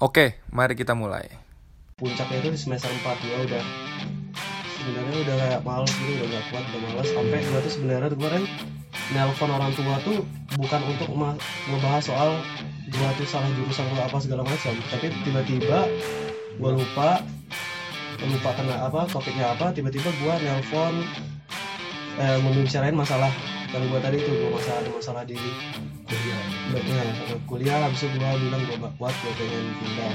Oke, mari kita mulai. puncaknya itu di semester 4 gua udah sebenarnya udah kayak males gitu udah gak kuat udah males. Sampai gua tuh sebenarnya kemarin nelpon orang tua tuh bukan untuk ngebahas soal gua tuh salah jurusan atau apa segala macam. Tapi tiba-tiba gua lupa lupa kena apa topiknya apa tiba-tiba gua nelpon eh, membicarain masalah yang gua tadi itu gua masalah masalah di kuliah ya, kuliah habis itu gua bilang gua gak kuat gua pengen pindah.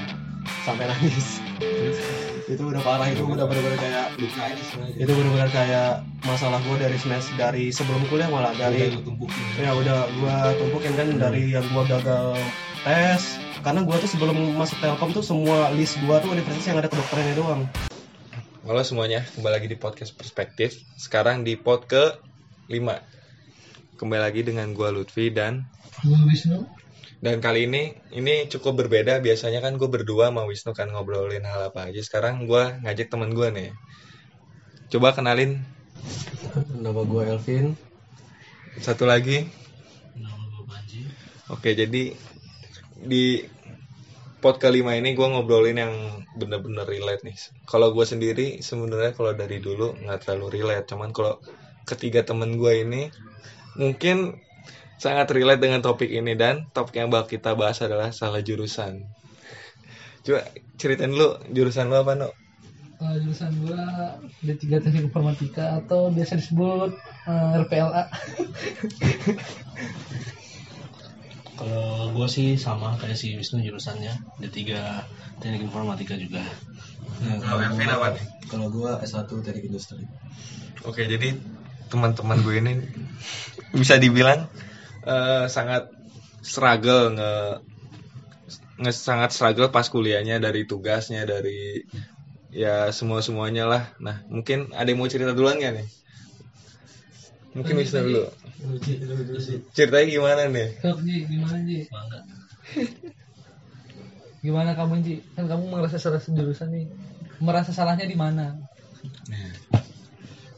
Sampai nangis. Itu udah parah itu udah benar-benar kayak luka ini sebenarnya itu benar-benar kayak masalah gue dari semester dari sebelum kuliah malah dari udah tumpukin. Ya udah gue tumpukin kan dari yang gue gagal tes. Karena gue tuh sebelum masuk telkom tuh semua list gue tuh universitas yang ada kedokterannya doang. Halo semuanya, kembali lagi di podcast Perspektif. Sekarang di pod ke 5. Kembali lagi dengan gua Lutfi dan Gua Wisnu. dan kali ini ini cukup berbeda. Biasanya kan gue berdua sama Wisnu kan ngobrolin hal apa aja. Sekarang gua ngajak temen gue nih. Coba kenalin nama gue Elvin satu lagi. Nama gua Panji. Oke, jadi di pod kelima ini gue ngobrolin yang bener-bener relate nih. Kalau gue sendiri sebenarnya kalau dari dulu nggak terlalu relate, cuman kalau ketiga temen gue ini mungkin sangat relate dengan topik ini dan topik yang bakal kita bahas adalah salah jurusan. Coba ceritain dulu jurusan lu apa no? Uh, jurusan gua D3 Teknik Informatika atau biasa disebut eh, RPLA. kalau gue sih sama kayak si Wisnu jurusannya D3 teknik informatika juga Kalau Elvin apa nih? kalau gue S1 teknik industri Oke, jadi teman-teman gue ini bisa dibilang eh, sangat struggle nge, nge sangat struggle pas kuliahnya dari tugasnya dari ya semua semuanya lah. Nah, mungkin ada yang mau cerita duluan gak nih? Mungkin bisa dulu. Ceritanya gimana nih? Gimana Ji? bangga Gimana kamu Ji? Kan kamu merasa salah jurusan nih. Merasa salahnya di mana?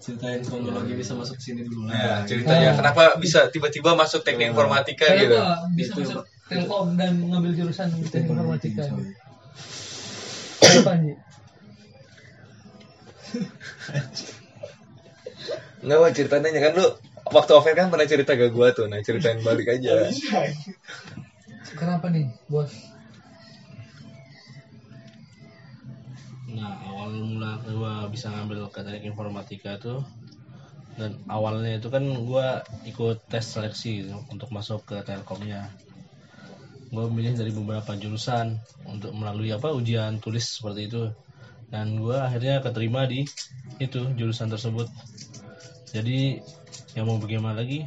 Ceritain kronologi bisa masuk sini dulu Nah, ceritanya kenapa bisa tiba-tiba masuk teknik informatika gitu? Kenapa bisa Itu. masuk Telkom dan mengambil jurusan Teknik Informatika? Kenapa Ji? Enggak, Wak, ceritanya kan lu waktu offer kan pernah cerita ke gua tuh. Nah, ceritain balik aja. Kenapa nih, bos? Mula gue bisa ngambil teknik informatika tuh dan awalnya itu kan gue ikut tes seleksi gitu, untuk masuk ke telkomnya gue milih dari beberapa jurusan untuk melalui apa ujian tulis seperti itu dan gue akhirnya keterima di itu jurusan tersebut jadi yang mau bagaimana lagi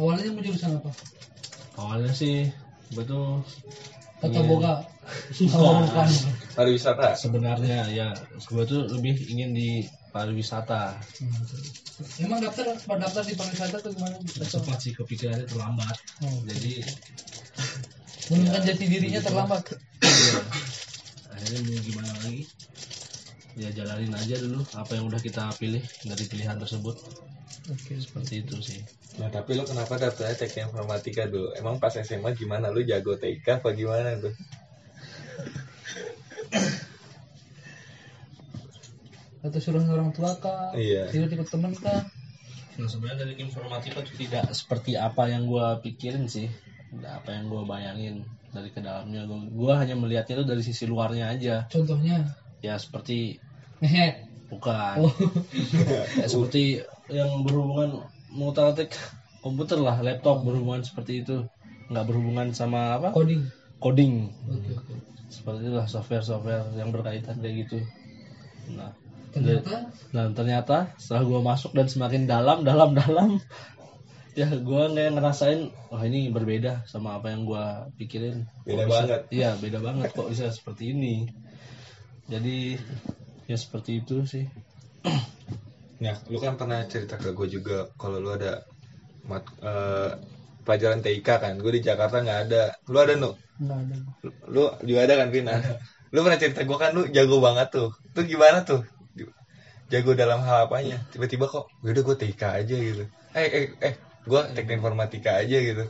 Awalnya mau jurusan apa? awalnya sih gue tuh Tata. Boga. Oh, bukan. Pariwisata. sebenarnya ya gue tuh lebih ingin di pariwisata Emang daftar sempat daftar di pariwisata tuh gimana? sempat sih kepikirannya terlambat Oh. jadi Menemukan jati dirinya terlambat. ya, akhirnya mau gimana lagi ya jalanin aja dulu apa yang udah kita pilih dari pilihan tersebut Oke. seperti itu sih Nah, tapi lu kenapa daftarnya teknik informatika dulu? Emang pas SMA gimana? Lu jago TK apa gimana tuh? Atau suruh orang tua kah? Iya. Ikut-ikut temen kah? nah sebenarnya dari informatika itu tidak seperti apa yang gua pikirin sih tidak apa yang gua bayangin dari ke dalamnya gua, gua hanya melihatnya itu dari sisi luarnya aja Contohnya. ya seperti bukan Oh. Ya, seperti yang berhubungan mengutak-atik komputer lah laptop berhubungan seperti itu nggak berhubungan sama apa Coding. coding Oke, oke. Seperti itulah software-software yang berkaitan kayak gitu. Nah Ternyata? dan ternyata setelah gua masuk dan semakin dalam dalam dalam ya gua nggak ngerasain wah ini berbeda sama apa yang gua pikirin. Beda Kok bisa- banget. iya beda banget. Kok bisa seperti ini? Jadi ya seperti itu sih. Nah, lu kan pernah cerita ke gue juga kalau lu ada mat, eh, pelajaran TIK kan? Gue di Jakarta nggak ada. Lu ada nu? nggak ada. Lu juga ada kan, Vina? Lu pernah cerita gue kan lu jago banget tuh. Tuh gimana tuh? Jago dalam hal apanya? Tiba-tiba kok, udah gue TIK aja gitu. Eh, eh, eh, gue teknik informatika aja gitu.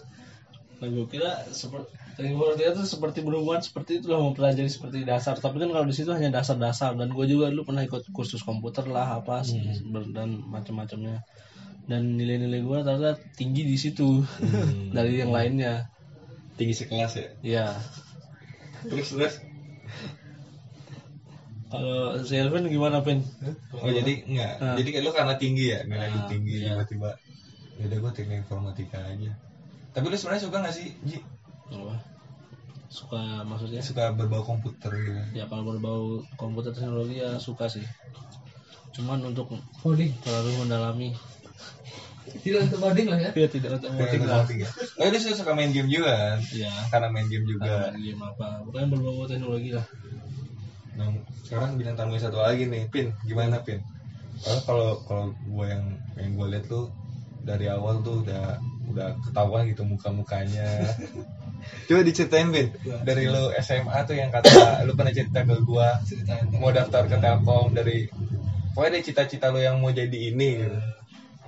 Nah gue kira seperti teknik informatika itu seperti berhubungan seperti itulah mempelajari seperti dasar. Tapi kan kalau di situ hanya dasar-dasar dan gue juga dulu pernah ikut kursus komputer lah apa ber- dan macam-macamnya. Dan nilai-nilai gue ternyata tinggi di situ dari yang lainnya. tinggi sekelas ya Ya terus terus kalau si Elvin gimana Pin? oh jadi enggak Ah. jadi kayak lu karena tinggi ya nilai lu Ah, tinggi iya. tiba-tiba ya udah gue teknik informatika aja tapi lu sebenarnya suka gak sih Ji? Apa? Suka maksudnya? suka berbau komputer gitu Ya kalau berbau komputer teknologi ya suka sih. Cuman untuk Coding. terlalu mendalami Tidak untuk coding lah ya. ya tidak untuk Teknik informatika oh dia suka main game juga kan Ya. karena main game juga Karena game apa? Bukan berbau teknologi lah. Nah, sekarang bintang tamu yang satu lagi nih, Pin. Gimana, Pin? Kalau kalau kalau gue yang yang gue lihat tuh dari awal tuh udah udah ketahuan gitu muka-mukanya. Coba diceritain, Pin. Dari lu SMA tuh yang kata lu pernah cerita ke gua Ceritain. mau daftar ke Telkom dari pokoknya dari cita-cita lu yang mau jadi ini gitu.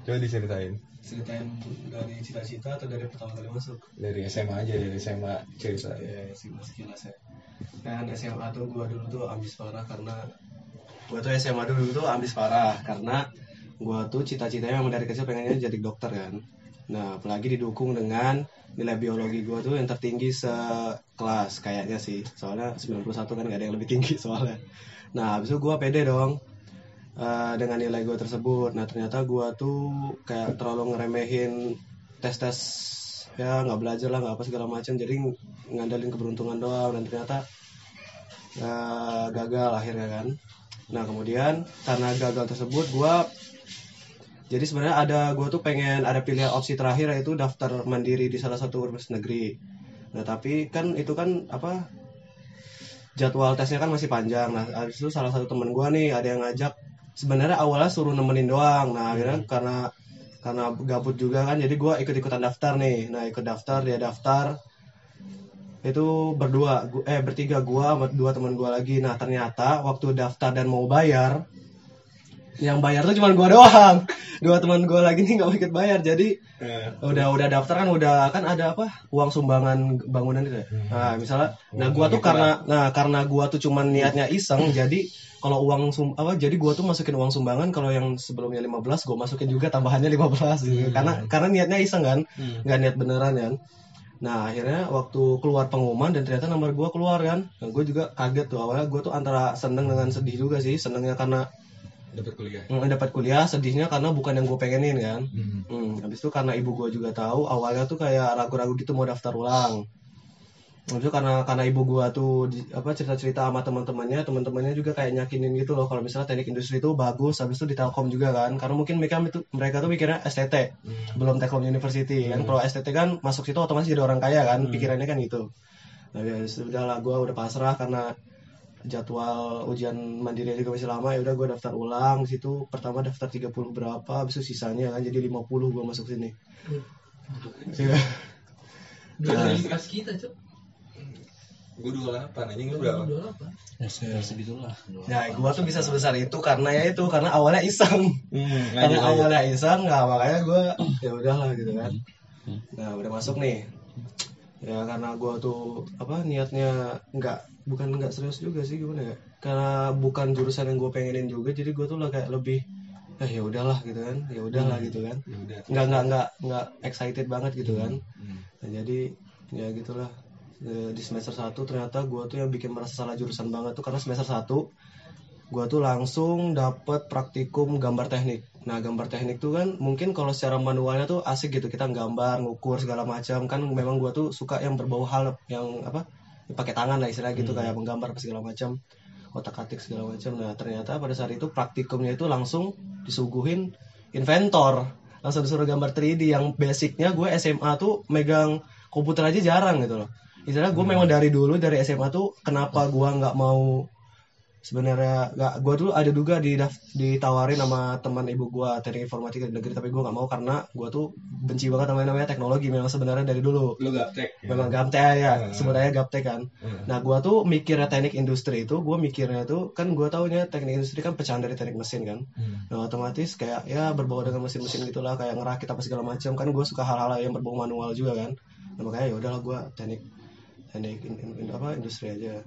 Coba diceritain. Ceritain dari cita-cita atau dari pertama kali masuk? Dari SMA aja, dari SMA cerita. ya sih sekilas ya kan SMA tuh gua dulu tuh ambis parah karena gua tuh SMA dulu tuh ambis parah karena gua tuh cita-citanya memang dari kecil pengennya jadi dokter kan nah apalagi didukung dengan nilai biologi gua tuh yang tertinggi sekelas kayaknya sih soalnya 91 kan gak ada yang lebih tinggi soalnya nah habis itu gua pede dong eh, dengan nilai gua tersebut. Nah ternyata gua tuh kayak terlalu ngeremehin tes-tes ya nggak belajar lah nggak apa segala macam. Jadi ng- ngandalin keberuntungan doang. Dan ternyata eh, gagal akhirnya kan. Nah kemudian karena gagal tersebut gua jadi sebenarnya ada gua tuh pengen ada pilihan opsi terakhir yaitu daftar mandiri di salah satu universitas negeri. Nah tapi kan itu kan apa jadwal tesnya kan masih panjang. Nah habis itu salah satu temen gua nih ada yang ngajak sebenarnya awalnya suruh nemenin doang. Nah akhirnya karena karena gabut juga kan jadi gua ikut ikutan daftar nih. Nah ikut daftar dia daftar. Itu berdua eh bertiga gua sama dua teman gua lagi. Nah ternyata waktu daftar dan mau bayar yang bayar tuh cuma gua doang. Dua teman gua lagi nih nggak mau ikut bayar. Jadi udah udah daftar kan udah kan ada apa? Uang sumbangan bangunan gitu ya? Nah misalnya nah gua tuh karena nah karena gua tuh cuman niatnya iseng jadi kalau uang sum apa jadi gua tuh masukin uang sumbangan kalau yang sebelumnya 15 gua masukin juga tambahannya 15 gitu. Karena karena niatnya iseng kan? Nggak niat beneran kan? Nah akhirnya waktu keluar pengumuman dan ternyata nomor gua keluar kan? Nah, gue juga kaget tuh. Awalnya gua tuh antara seneng dengan sedih juga sih. Senengnya karena Dapat kuliah. mm, dapat kuliah sedihnya karena bukan yang gue pengenin kan Hmm. Hmm, habis itu karena ibu gue juga tahu awalnya tuh kayak ragu-ragu gitu mau daftar ulang. Habis itu karena karena ibu gue tuh di- apa cerita-cerita sama teman-temannya, teman-temannya juga kayak nyakinin gitu loh kalau misalnya teknik industri itu bagus, habis itu di Telkom juga kan. Karena mungkin mereka itu mereka tuh mikirnya STT, belum Telkom University kan. Kalau STT kan masuk situ otomatis jadi orang kaya kan, pikirannya kan gitu. Nah, ya sudah lah gue udah pasrah karena jadwal ujian mandiri juga masih lama ya udah gue daftar ulang di situ pertama daftar 30 berapa habis itu sisanya kan jadi 50 gue masuk sini Iya. Dua kali kelas kita, Cok. Gue 28 anjing lu berapa? Dua apa? Ya se- segitulah. Nah, gua tuh bisa sebesar itu karena ya itu karena awalnya iseng. Hmm, karena lanjut. awalnya iseng, nggak makanya gua ya udahlah gitu kan. Nah, udah masuk nih. Ya karena gua tuh apa niatnya nggak bukan nggak serius juga sih gimana ya? Karena bukan jurusan yang gue pengenin juga, jadi gua tuh lah kayak lebih eh ya udahlah gitu kan, ya udahlah gitu kan. Ya. Nggak nggak nggak nggak excited banget gitu kan. Hmm. Nah, jadi ya gitulah di semester 1 ternyata gua tuh yang bikin merasa salah jurusan banget tuh karena semester 1 gua tuh langsung dapet praktikum gambar teknik. Nah, gambar teknik tuh kan mungkin kalau secara manualnya tuh asik gitu kita gambar, ngukur segala macam kan memang gua tuh suka yang berbau hal yang apa? Pakai tangan lah istilahnya gitu kayak menggambar segala macam otak-atik segala macam. Nah, ternyata pada saat itu praktikumnya itu langsung disuguhin inventor. Langsung disuruh gambar 3D yang basicnya gue SMA tuh megang komputer aja jarang gitu loh. Istilahnya gue memang dari dulu dari SMA tuh kenapa gue nggak mau sebenarnya nggak gue tuh ada juga di ditawarin sama teman ibu gue teknik informatika di negeri tapi gue nggak mau karena gue tuh benci banget sama yang namanya teknologi memang sebenarnya dari dulu Lu gaptek. ya? memang gaptek ya Hmm. sebenarnya gaptek kan Hmm. nah gua tuh mikirnya teknik industri itu gua mikirnya tuh kan gua taunya teknik industri kan pecahan dari teknik mesin kan Hmm. nah otomatis kayak ya berbau dengan mesin-mesin gitulah kayak ngerakit apa segala macam kan gua suka hal-hal yang berbau manual juga kan nah, makanya ya udahlah gue teknik teknik in- in- in- apa industri aja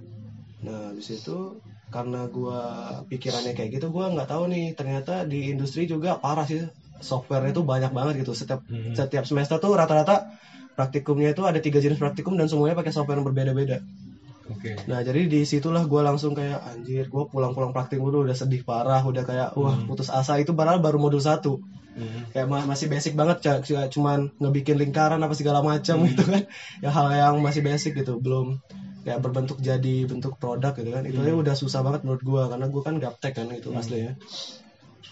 nah habis itu karena gue pikirannya kayak gitu gue nggak tahu nih ternyata di industri juga parah sih. Software itu banyak banget gitu. Setiap Hmm. setiap semester tuh rata-rata praktikumnya itu ada tiga jenis praktikum dan semuanya pakai software yang berbeda-beda. Oke. Nah jadi di situlah gue langsung kayak anjir gue pulang-pulang praktikum dulu udah sedih parah udah kayak wah putus asa. Itu padahal baru modul satu. Hmm. kayak ma- masih basic banget cuman ngebikin lingkaran apa segala macam gitu kan. Ya hal yang masih basic gitu belum kayak berbentuk jadi bentuk produk gitu kan. Itu aja udah susah banget menurut gue karena gue kan gaptek kan itu aslinya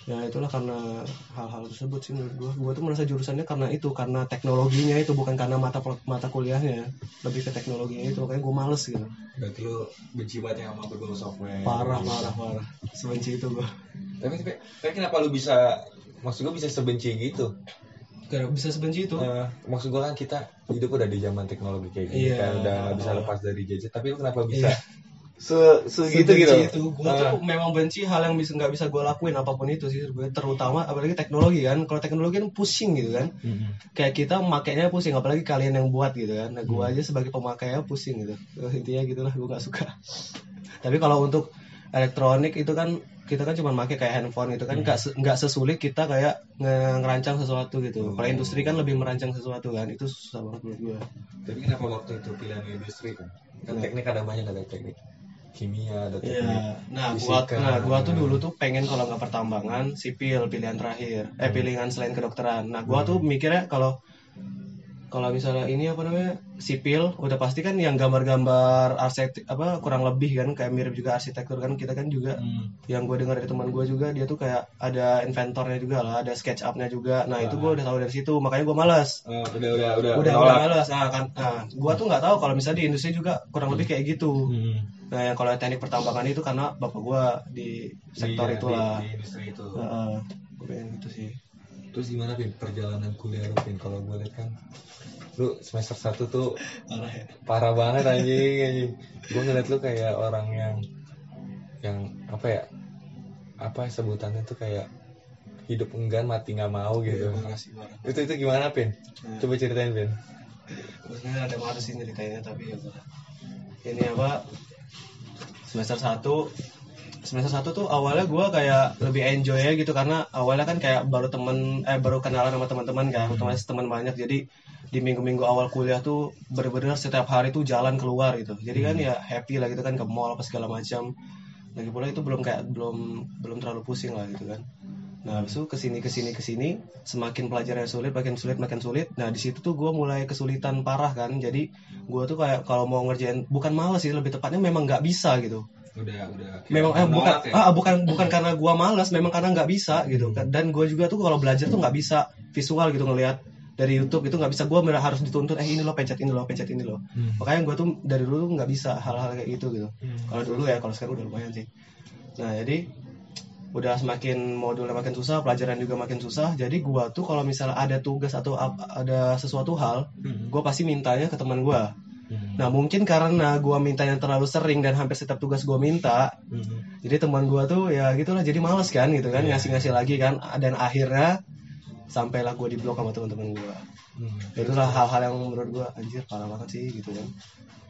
ya. Itulah karena hal-hal tersebut sih menurut gue gue tuh merasa jurusannya karena itu karena teknologinya itu bukan karena mata mata kuliahnya lebih ke teknologinya itu makanya gue males gitu. Berarti lu benci banget yang sama berbau software. parah parah parah. Sebenci itu gue Tapi, tapi, tapi kenapa lu bisa maksud gue bisa sebenci gitu? Gak bisa sebenci itu. Eh, maksud gue kan kita hidup udah di zaman teknologi kayak gini Iya. kan udah bisa lepas dari gadget. Tapi lu kenapa bisa? Iya. se segitu Sebenci gitu? itu. Gue tuh memang benci hal yang bisa nggak bisa gue lakuin apa pun itu sih gue terutama apalagi teknologi kan. Kalau teknologi kan pusing gitu kan. Hmm. kayak kita makainya pusing apalagi kalian yang buat gitu kan. Nah gue aja sebagai pemakainya pusing gitu. Eh, intinya gitulah gue nggak suka. Tapi kalau untuk elektronik itu kan kita kan cuma pakai kayak handphone itu kan nggak se- nggak sesulit kita kayak nge- ngerancang sesuatu gitu kalau industri kan lebih merancang sesuatu kan itu susah banget menurut gue Tapi kenapa waktu itu pilihan industri kan? Kan teknik ada banyak ada teknik kimia, ada teknik. Iya. Nah, gua fisika. nah gua tuh dulu tuh pengen kalau nggak pertambangan sipil pilihan terakhir. Eh pilihan selain kedokteran. Nah, gua tuh mikirnya kalau kalau misalnya ini apa namanya sipil udah pasti kan yang gambar-gambar arsitek apa kurang lebih kan kayak mirip juga arsitektur kan kita kan juga Hmm. yang gue dengar dari teman gue juga dia tuh kayak ada inventornya juga lah ada sketch upnya juga nah itu gue udah tahu dari situ makanya gue malas Oh, udah udah udah udah nolak. udah malas nah kan nah gue tuh nggak tahu kalau misalnya di industri juga kurang lebih kayak gitu Hmm. Nah, yang kalau teknik pertambangan itu karena bapak gua di sektor Iya, itulah. di, di industri itu. Heeh. Gua pengen gitu sih. Terus gimana pin perjalanan kuliah lu pin? Kalau gue lihat kan lu semester 1 tuh Parah ya. parah banget anjing anjing. Gue ngeliat lu kayak orang yang yang apa ya? Apa sebutannya tuh kayak hidup enggan mati nggak mau gitu. Parah sih, parah. Itu itu gimana pin? Nah. Coba ceritain pin. Sebenarnya ada marah sih ceritanya tapi ya. Ini apa? Semester 1 semester 1 tuh awalnya gua kayak lebih enjoy ya gitu karena awalnya kan kayak baru temen eh baru kenalan sama teman-teman kan otomatis teman banyak. Jadi di minggu-minggu awal kuliah tuh bener-bener setiap hari tuh jalan keluar gitu. Jadi kan ya happy lah gitu kan ke mall apa segala macam. Lagi pula itu belum kayak belum belum terlalu pusing lah gitu kan. Nah habis itu ke sini ke sini ke sini semakin pelajarannya sulit makin sulit makin sulit. Nah di situ tuh gue mulai kesulitan parah kan. Jadi gue tuh kayak kalau mau ngerjain bukan males sih lebih tepatnya memang nggak bisa gitu Udah udah. memang eh, bukan ya? ah, bukan bukan karena gua malas memang karena nggak bisa gitu dan gua juga tuh kalau belajar tuh nggak bisa visual gitu ngelihat dari YouTube itu nggak bisa gua bener harus dituntut eh ini loh pencet ini loh pencet ini loh Hmm. makanya gua tuh dari dulu tuh nggak bisa hal-hal kayak gitu gitu Hmm. kalau dulu ya kalau sekarang udah lumayan sih nah jadi udah semakin modulnya makin susah pelajaran juga makin susah jadi gua tuh kalau misalnya ada tugas atau ada sesuatu hal Hmm. gua pasti mintanya ke teman gua Hmm. nah mungkin karena gua mintanya terlalu sering dan hampir setiap tugas gua minta Hmm. jadi teman gua tuh ya gitulah jadi males kan gitu kan Iya. ngasih-ngasih lagi kan dan akhirnya sampailah gua di blok sama teman-teman gua Hmm. itulah hal-hal yang menurut gua anjir parah banget sih gitu kan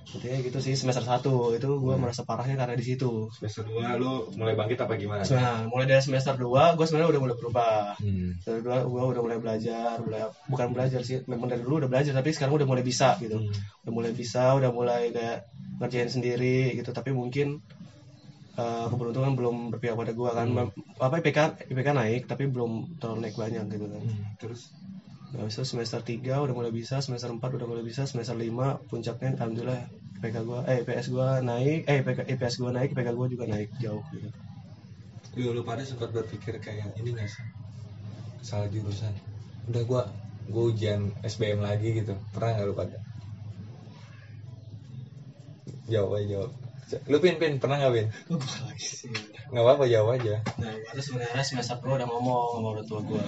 intinya gitu sih semester 1 itu gua merasa parahnya karena di situ. Semester 2 lu mulai bangkit apa gimana? nah mulai dari semester 2 gua sebenarnya udah mulai berubah. Hmm. semester 2 gua udah mulai belajar mulai bukan belajar sih memang dari dulu udah belajar tapi sekarang udah mulai bisa gitu. Hmm. udah mulai bisa udah mulai kayak ngerjain sendiri gitu. Tapi mungkin eh, keberuntungan belum berpihak pada gua kan. Mem- apa IPK IPK naik tapi belum terlalu naik banyak gitu kan. Hmm. Terus nah, itu semester 3 udah mulai bisa semester 4 udah mulai bisa semester 5 puncaknya alhamdulillah IPK gua eh IPS gua naik eh IPK, IPS gua naik IPK gua juga naik jauh gitu lu, lu pada sempat berpikir kayak ini gak sih? Salah jurusan. Udah gua gua ujian SBM lagi gitu. Pernah gak lu pada? Jawab aja jawab. Lu pin pin pernah gak pin? Gak apa-apa jawab aja. Nah, gua tuh sebenarnya semester pro udah ngomong sama orang tua gua.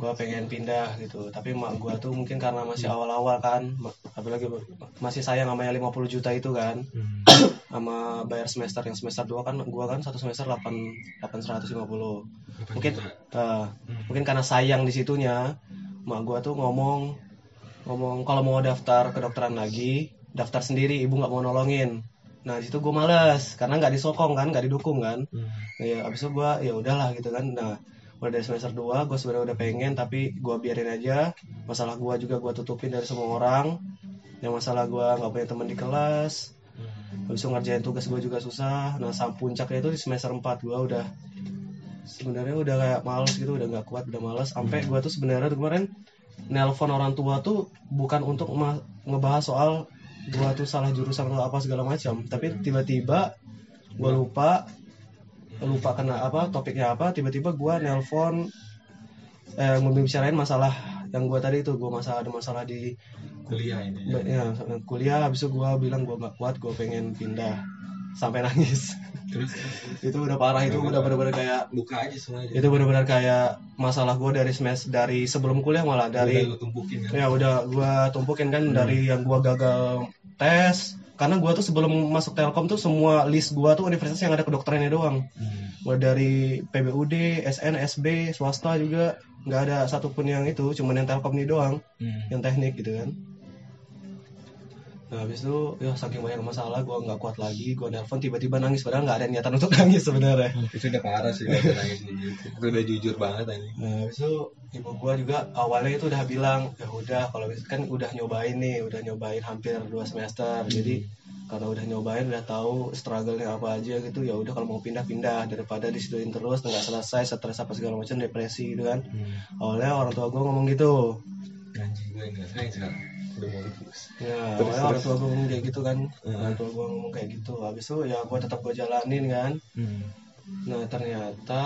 Gua pengen pindah gitu, tapi mak gua tuh mungkin karena masih awal-awal kan, apalagi masih sayang sama yang 50 juta itu kan, Hmm. sama bayar semester yang semester 2 kan gua kan satu semester 8 850. Mungkin eh, mungkin karena sayang di situnya, mak gua tuh ngomong ngomong kalau mau daftar kedokteran lagi daftar sendiri ibu nggak mau nolongin. Nah di situ gue males karena nggak disokong kan nggak didukung kan. Nah, ya abis itu gue ya udahlah gitu kan. Nah dari semester 2 gue sebenarnya udah pengen tapi gue biarin aja. Masalah gue juga gue tutupin dari semua orang. Yang masalah gue nggak punya teman di kelas. Habis ngerjain tugas gue juga susah. Nah sampai puncaknya itu di semester 4 gue udah sebenarnya udah kayak males gitu udah nggak kuat udah males. Sampai gue tuh sebenarnya kemarin nelpon orang tua tuh bukan untuk ngebahas soal gue tuh salah jurusan atau apa segala macam. Tapi tiba-tiba gue lupa lupa kena apa topiknya apa tiba-tiba gue nelpon eh membicarain masalah yang gue tadi itu gue masalah ada masalah di kuliah ini Ba- ya kuliah habis itu gue bilang gue nggak kuat gue pengen pindah. Sampai nangis. Terus? Itu udah parah itu udah benar-benar kayak buka aja semuanya. itu benar-benar kayak masalah gue dari semester dari sebelum kuliah malah dari lu tumpukin kan ya udah gue tumpukin kan dari yang gue gagal tes karena gue tuh sebelum masuk Telkom tuh semua list gue tuh universitas yang ada kedokterannya doang. Mulai dari PBUD, SN, SB, swasta juga. Nggak ada satupun yang itu cuman yang Telkom ini doang. Yang teknik gitu kan. Nah habis itu ya saking banyak masalah gue nggak kuat lagi. Gue nelpon tiba-tiba nangis. Padahal nggak ada niatan untuk nangis sebenarnya. Itu udah parah sih nangis gitu itu udah jujur banget ini nah habis itu ibu gue juga awalnya itu udah bilang ya udah kalau kan udah nyobain nih udah nyobain hampir dua semester jadi karena udah nyobain udah tahu struggle-nya apa aja gitu ya udah kalau mau pindah-pindah daripada disituin terus nggak selesai stres apa segala macam depresi gitu kan awalnya orang tua gue ngomong gitu anjing gue enggak sayang sekarang udah mau lulus Ya, Terus, awalnya orang terus. tua gue ngomong kayak gitu kan. Heeh. Orang tua gue ngomong kayak gitu. Habis itu ya gue tetap gue jalanin kan. Nah ternyata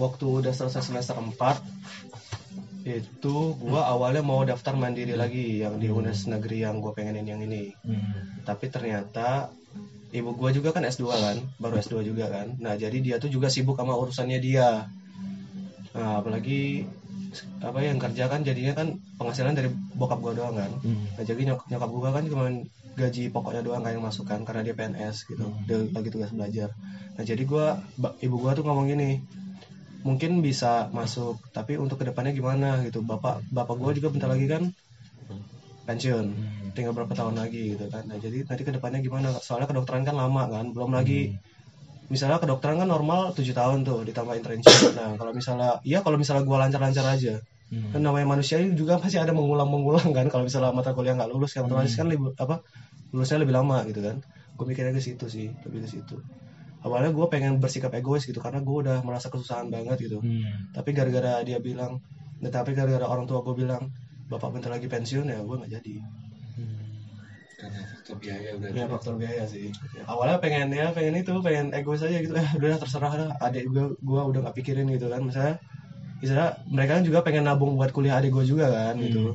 waktu udah selesai semester 4 itu gue awalnya mau daftar mandiri lagi yang di UNES negeri yang gue pengenin yang ini. Tapi ternyata ibu gue juga kan S2 kan, baru S2 juga kan. Nah jadi dia tuh juga sibuk sama urusannya dia. Nah apalagi apa yang kerja kan jadinya kan penghasilan dari bokap gue doang kan. Nah, jadi nyok nyokap gue kan cuma gaji pokoknya doang kayak yang masuk kan karena dia PNS gitu. Dia lagi tugas belajar. Nah, jadi gua ibu gua tuh ngomong gini, mungkin bisa masuk, tapi untuk ke depannya gimana gitu. Bapak bapak gua juga bentar lagi kan pensiun. Tinggal berapa tahun lagi gitu kan. Nah, jadi nanti ke depannya gimana? Soalnya kedokteran kan lama kan, belum lagi misalnya kedokteran kan normal 7 tahun tuh ditambah internship. Nah, kalau misalnya iya kalau misalnya gua lancar-lancar aja. Kan namanya manusia ini juga pasti ada mengulang-mengulang kan kalau misalnya mata kuliah nggak lulus kan otomatis kan lebih apa lulusnya lebih lama gitu kan. Gue mikirnya ke situ sih, lebih ke situ. Awalnya gue pengen bersikap egois gitu karena gue udah merasa kesusahan banget gitu. Tapi gara-gara dia bilang, nah, tapi gara-gara orang tua gue bilang bapak bentar lagi pensiun ya gue nggak jadi. karena faktor biaya udah Ya faktor biaya sih. Awalnya pengen ya pengen itu pengen egois aja gitu. Eh udah terserah lah. Adik gue gue udah nggak pikirin gitu kan. Misalnya, misalnya mereka kan juga pengen nabung buat kuliah adik gue juga kan gitu.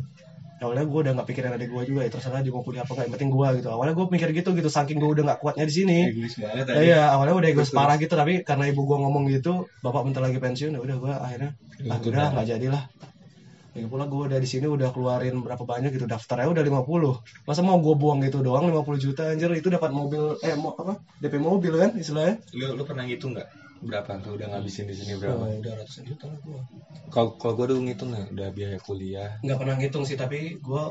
Awalnya gue udah nggak pikirin adik gue juga ya terserah dia mau kuliah apa nggak yang penting gue gitu. Awalnya gue mikir gitu gitu saking gue udah nggak kuatnya di sini. egois banget Ya, iya awalnya udah egois parah gitu tapi karena ibu gue ngomong gitu bapak bentar lagi pensiun ya udah gue akhirnya ah Ikut udah nggak jadilah. Lagi pula gue udah di sini udah keluarin berapa banyak gitu daftarnya udah 50 Masa mau gue buang gitu doang 50 juta anjir itu dapat mobil eh mau apa DP mobil kan istilahnya. lu lu pernah ngitung nggak berapa tuh udah ngabisin di sini Oh, berapa udah ratusan juta lah gue. kalau kalau gue udah ngitung ya udah biaya kuliah Nggak pernah ngitung sih tapi gue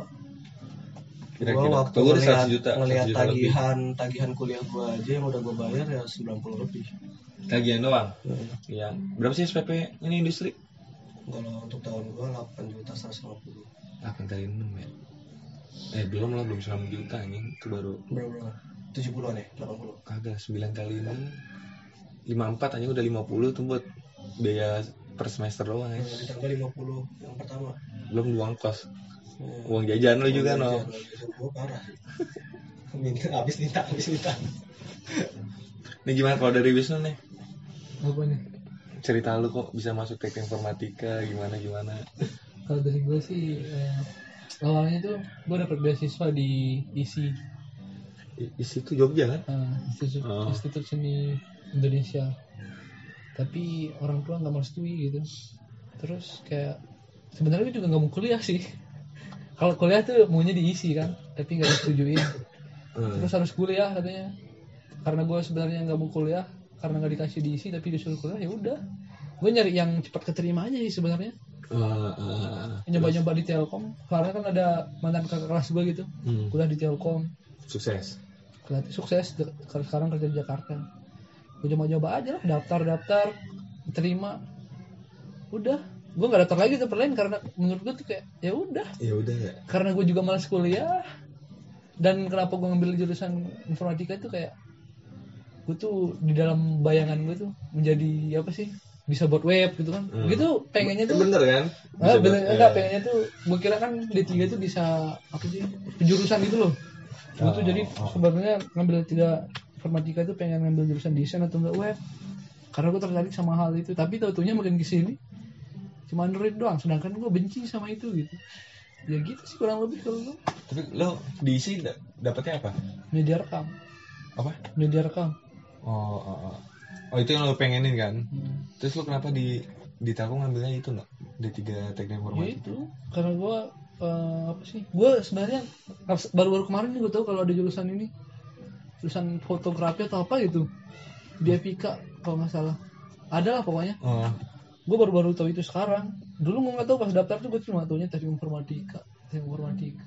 Kira-kira. Gua waktu gua ngeliat, 100 juta, 100 ngeliat juta lebih. tagihan tagihan kuliah gue aja yang udah gue bayar ya 90 lebih. tagihan doang Nah, yang berapa sih SPP ini industri Kalau untuk tahun gue 8 juta 150. 8 kali 6 ya eh belum lah belum 9 juta anjing itu baru Berapa? 70 an ya? 80. kagak 9 kali 6 54 anjing udah 50 tuh buat biaya per semester doang ya. Nah, ditambah 50 yang pertama. belum uang kos. Nah, uang jajan lu juga no Gue parah. Minta, habis minta, habis minta. ini gimana kalau dari Wisnu nih? Apa nih? Cerita lu kok bisa masuk teknik informatika gimana gimana? Kalau dari gue sih eh, awalnya tuh gue dapet beasiswa di ISI I- isi itu Jogja kan? Eh, Institut, Oh. Institut Seni Indonesia. Tapi orang tua nggak merestui gitu. Terus kayak sebenarnya juga nggak mau kuliah sih. Kalau kuliah tuh maunya diisi kan tapi nggak disetujuin terus harus kuliah katanya. Karena gue sebenarnya nggak mau kuliah karena nggak dikasih diisi tapi disuruh kuliah ya udah. Gue nyari yang cepat keterima aja sih sebenarnya. Eh, eh, eh. nyoba-nyoba di Telkom. Karena kan ada mantan kakak kelas gue gitu. Hmm. kuliah di Telkom. Sukses. Sukses sekarang kerja di Jakarta gue coba-coba aja lah daftar daftar terima. Udah. Gue nggak daftar lagi tempat lain karena menurut gue tuh kayak ya udah. Ya udah ya. karena gue juga malas kuliah. Dan kenapa gue ngambil jurusan informatika itu kayak gue tuh di dalam bayangan gue tuh menjadi apa sih bisa buat web gitu kan. Hmm. gitu pengennya tuh. Bener kan? Ah, Bisa bener, buat- enggak eh, pengennya tuh gue kira kan D3 tuh bisa apa sih penjurusan gitu loh. Gue tuh Oh, jadi oh. sebenarnya ngambil tiga informatika tuh pengen ngambil jurusan desain atau enggak web karena gue tertarik sama hal itu tapi tau taunya makin ke sini cuma Android doang sedangkan gue benci sama itu gitu ya gitu sih kurang lebih kalau gue Tapi lo diisi da- dapetnya apa? media rekam Apa? media rekam Oh, oh, oh. Oh, itu yang lo pengenin kan? Hmm. Terus lo kenapa di di Telkom ngambilnya itu no? D3 teknik ya informatika. itu karena gue eh, apa sih gue sebenarnya baru-baru kemarin gue tahu kalau ada jurusan ini jurusan fotografi atau apa gitu. Di Epika kalau nggak salah. Ada lah pokoknya. Oh, gue baru-baru tahu itu sekarang. Dulu gue nggak tahu pas daftar tuh gue cuma tahunya teknik informatika teknik informatika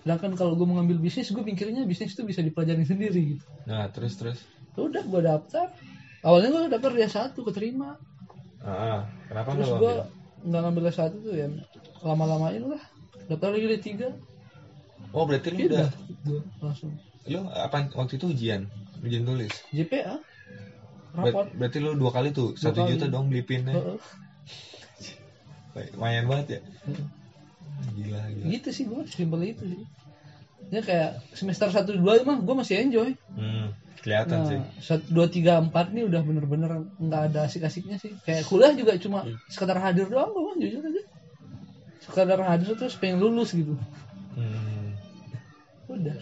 sedangkan kalau gue mau ngambil bisnis gue pikirnya bisnis itu bisa dipelajari sendiri gitu. Nah terus terus. Ya udah gue daftar. Awalnya gue daftar dia satu keterima. Ah, kenapa terus gue nggak ngambil S1 tuh ya lama-lamain lah. Daftar lagi D3 Oh, berarti lo udah udah langsung lo apa waktu itu ujian? Ujian tulis. JPA Ber- rapat berarti lo dua kali tuh, Dua satu kali. juta dong beli pinnya. Heeh. Lumayan banget ya. Gila, gila. gitu sih gue simpel itu sih ya kayak semester 1 2 mah gue masih enjoy Hmm, kelihatan nah sih. sat- dua tiga empat nih udah bener-bener nggak ada asik-asiknya sih kayak kuliah juga cuma sekedar hadir doang gue mah jujur aja sekedar hadir terus pengen lulus gitu Hmm. udah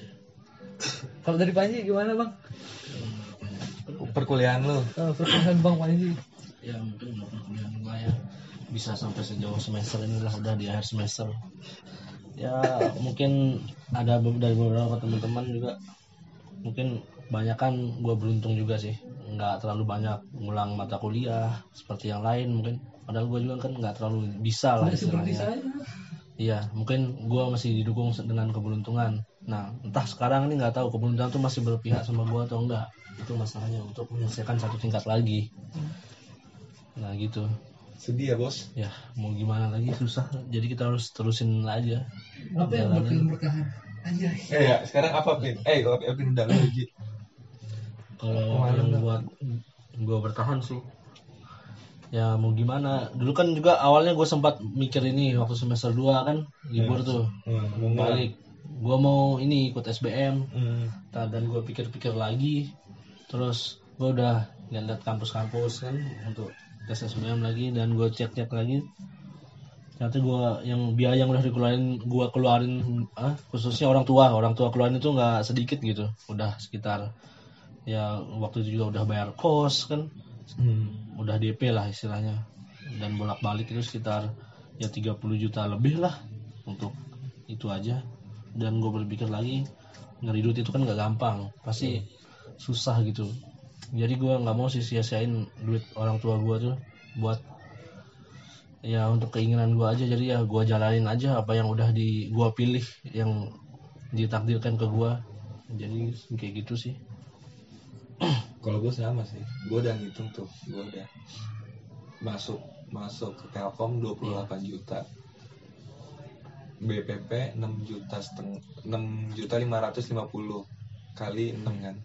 kalau dari Panji gimana bang? Perkuliahan lo. Eh, perkuliahan bang Panji. Ya mungkin perkuliahan gue ya. Bisa sampai sejauh semester ini lah udah di akhir semester. Ya mungkin ada dari beberapa teman-teman juga. Mungkin banyak kan gue beruntung juga sih. Nggak terlalu banyak ngulang mata kuliah seperti yang lain mungkin. Padahal gue juga kan nggak terlalu bisa lah istilahnya. Iya, mungkin gue masih didukung dengan keberuntungan. Nah, entah sekarang ini nggak tahu keberuntungan tuh masih berpihak sama gue atau enggak. Itu masalahnya untuk menyelesaikan satu tingkat lagi. Nah gitu. Sedih ya bos. Ya, mau gimana lagi susah. Jadi kita harus terusin aja. apa yang bertahan anjay Eh ya, sekarang apa pin? Eh, kalau pin udah lo Ji. Kalau yang buat gue bertahan sih. Ya mau gimana. Dulu kan juga awalnya gue sempat mikir ini waktu semester 2 kan libur tuh. Hmm, mau Balik. Gue mau ini ikut SBM. Hmm. Nah, dan gue pikir-pikir lagi. Terus gue udah lihat kampus-kampus kan untuk tes SBM lagi dan gue cek-cek lagi. Ternyata gue yang biaya yang udah dikeluarin gue keluarin ah, khususnya orang tua. Orang tua keluarin itu nggak sedikit gitu. Udah sekitar ya waktu itu juga udah bayar kos kan. Hmm. udah DP lah istilahnya. Dan bolak-balik itu sekitar ya 30 juta lebih lah untuk itu aja dan gue berpikir lagi nyari duit itu kan nggak gampang pasti susah gitu. Jadi gue nggak mau sih sia-siain duit orang tua gue tuh buat ya untuk keinginan gue aja. Jadi ya gue jalanin aja apa yang udah di gue pilih yang ditakdirkan ke gue jadi kayak gitu sih. Kalau gue sama sih, gue udah ngitung tuh, gue udah masuk masuk ke Telkom 28 juta, BPP 6 juta setengah, 6 juta 550 kali 6 kan,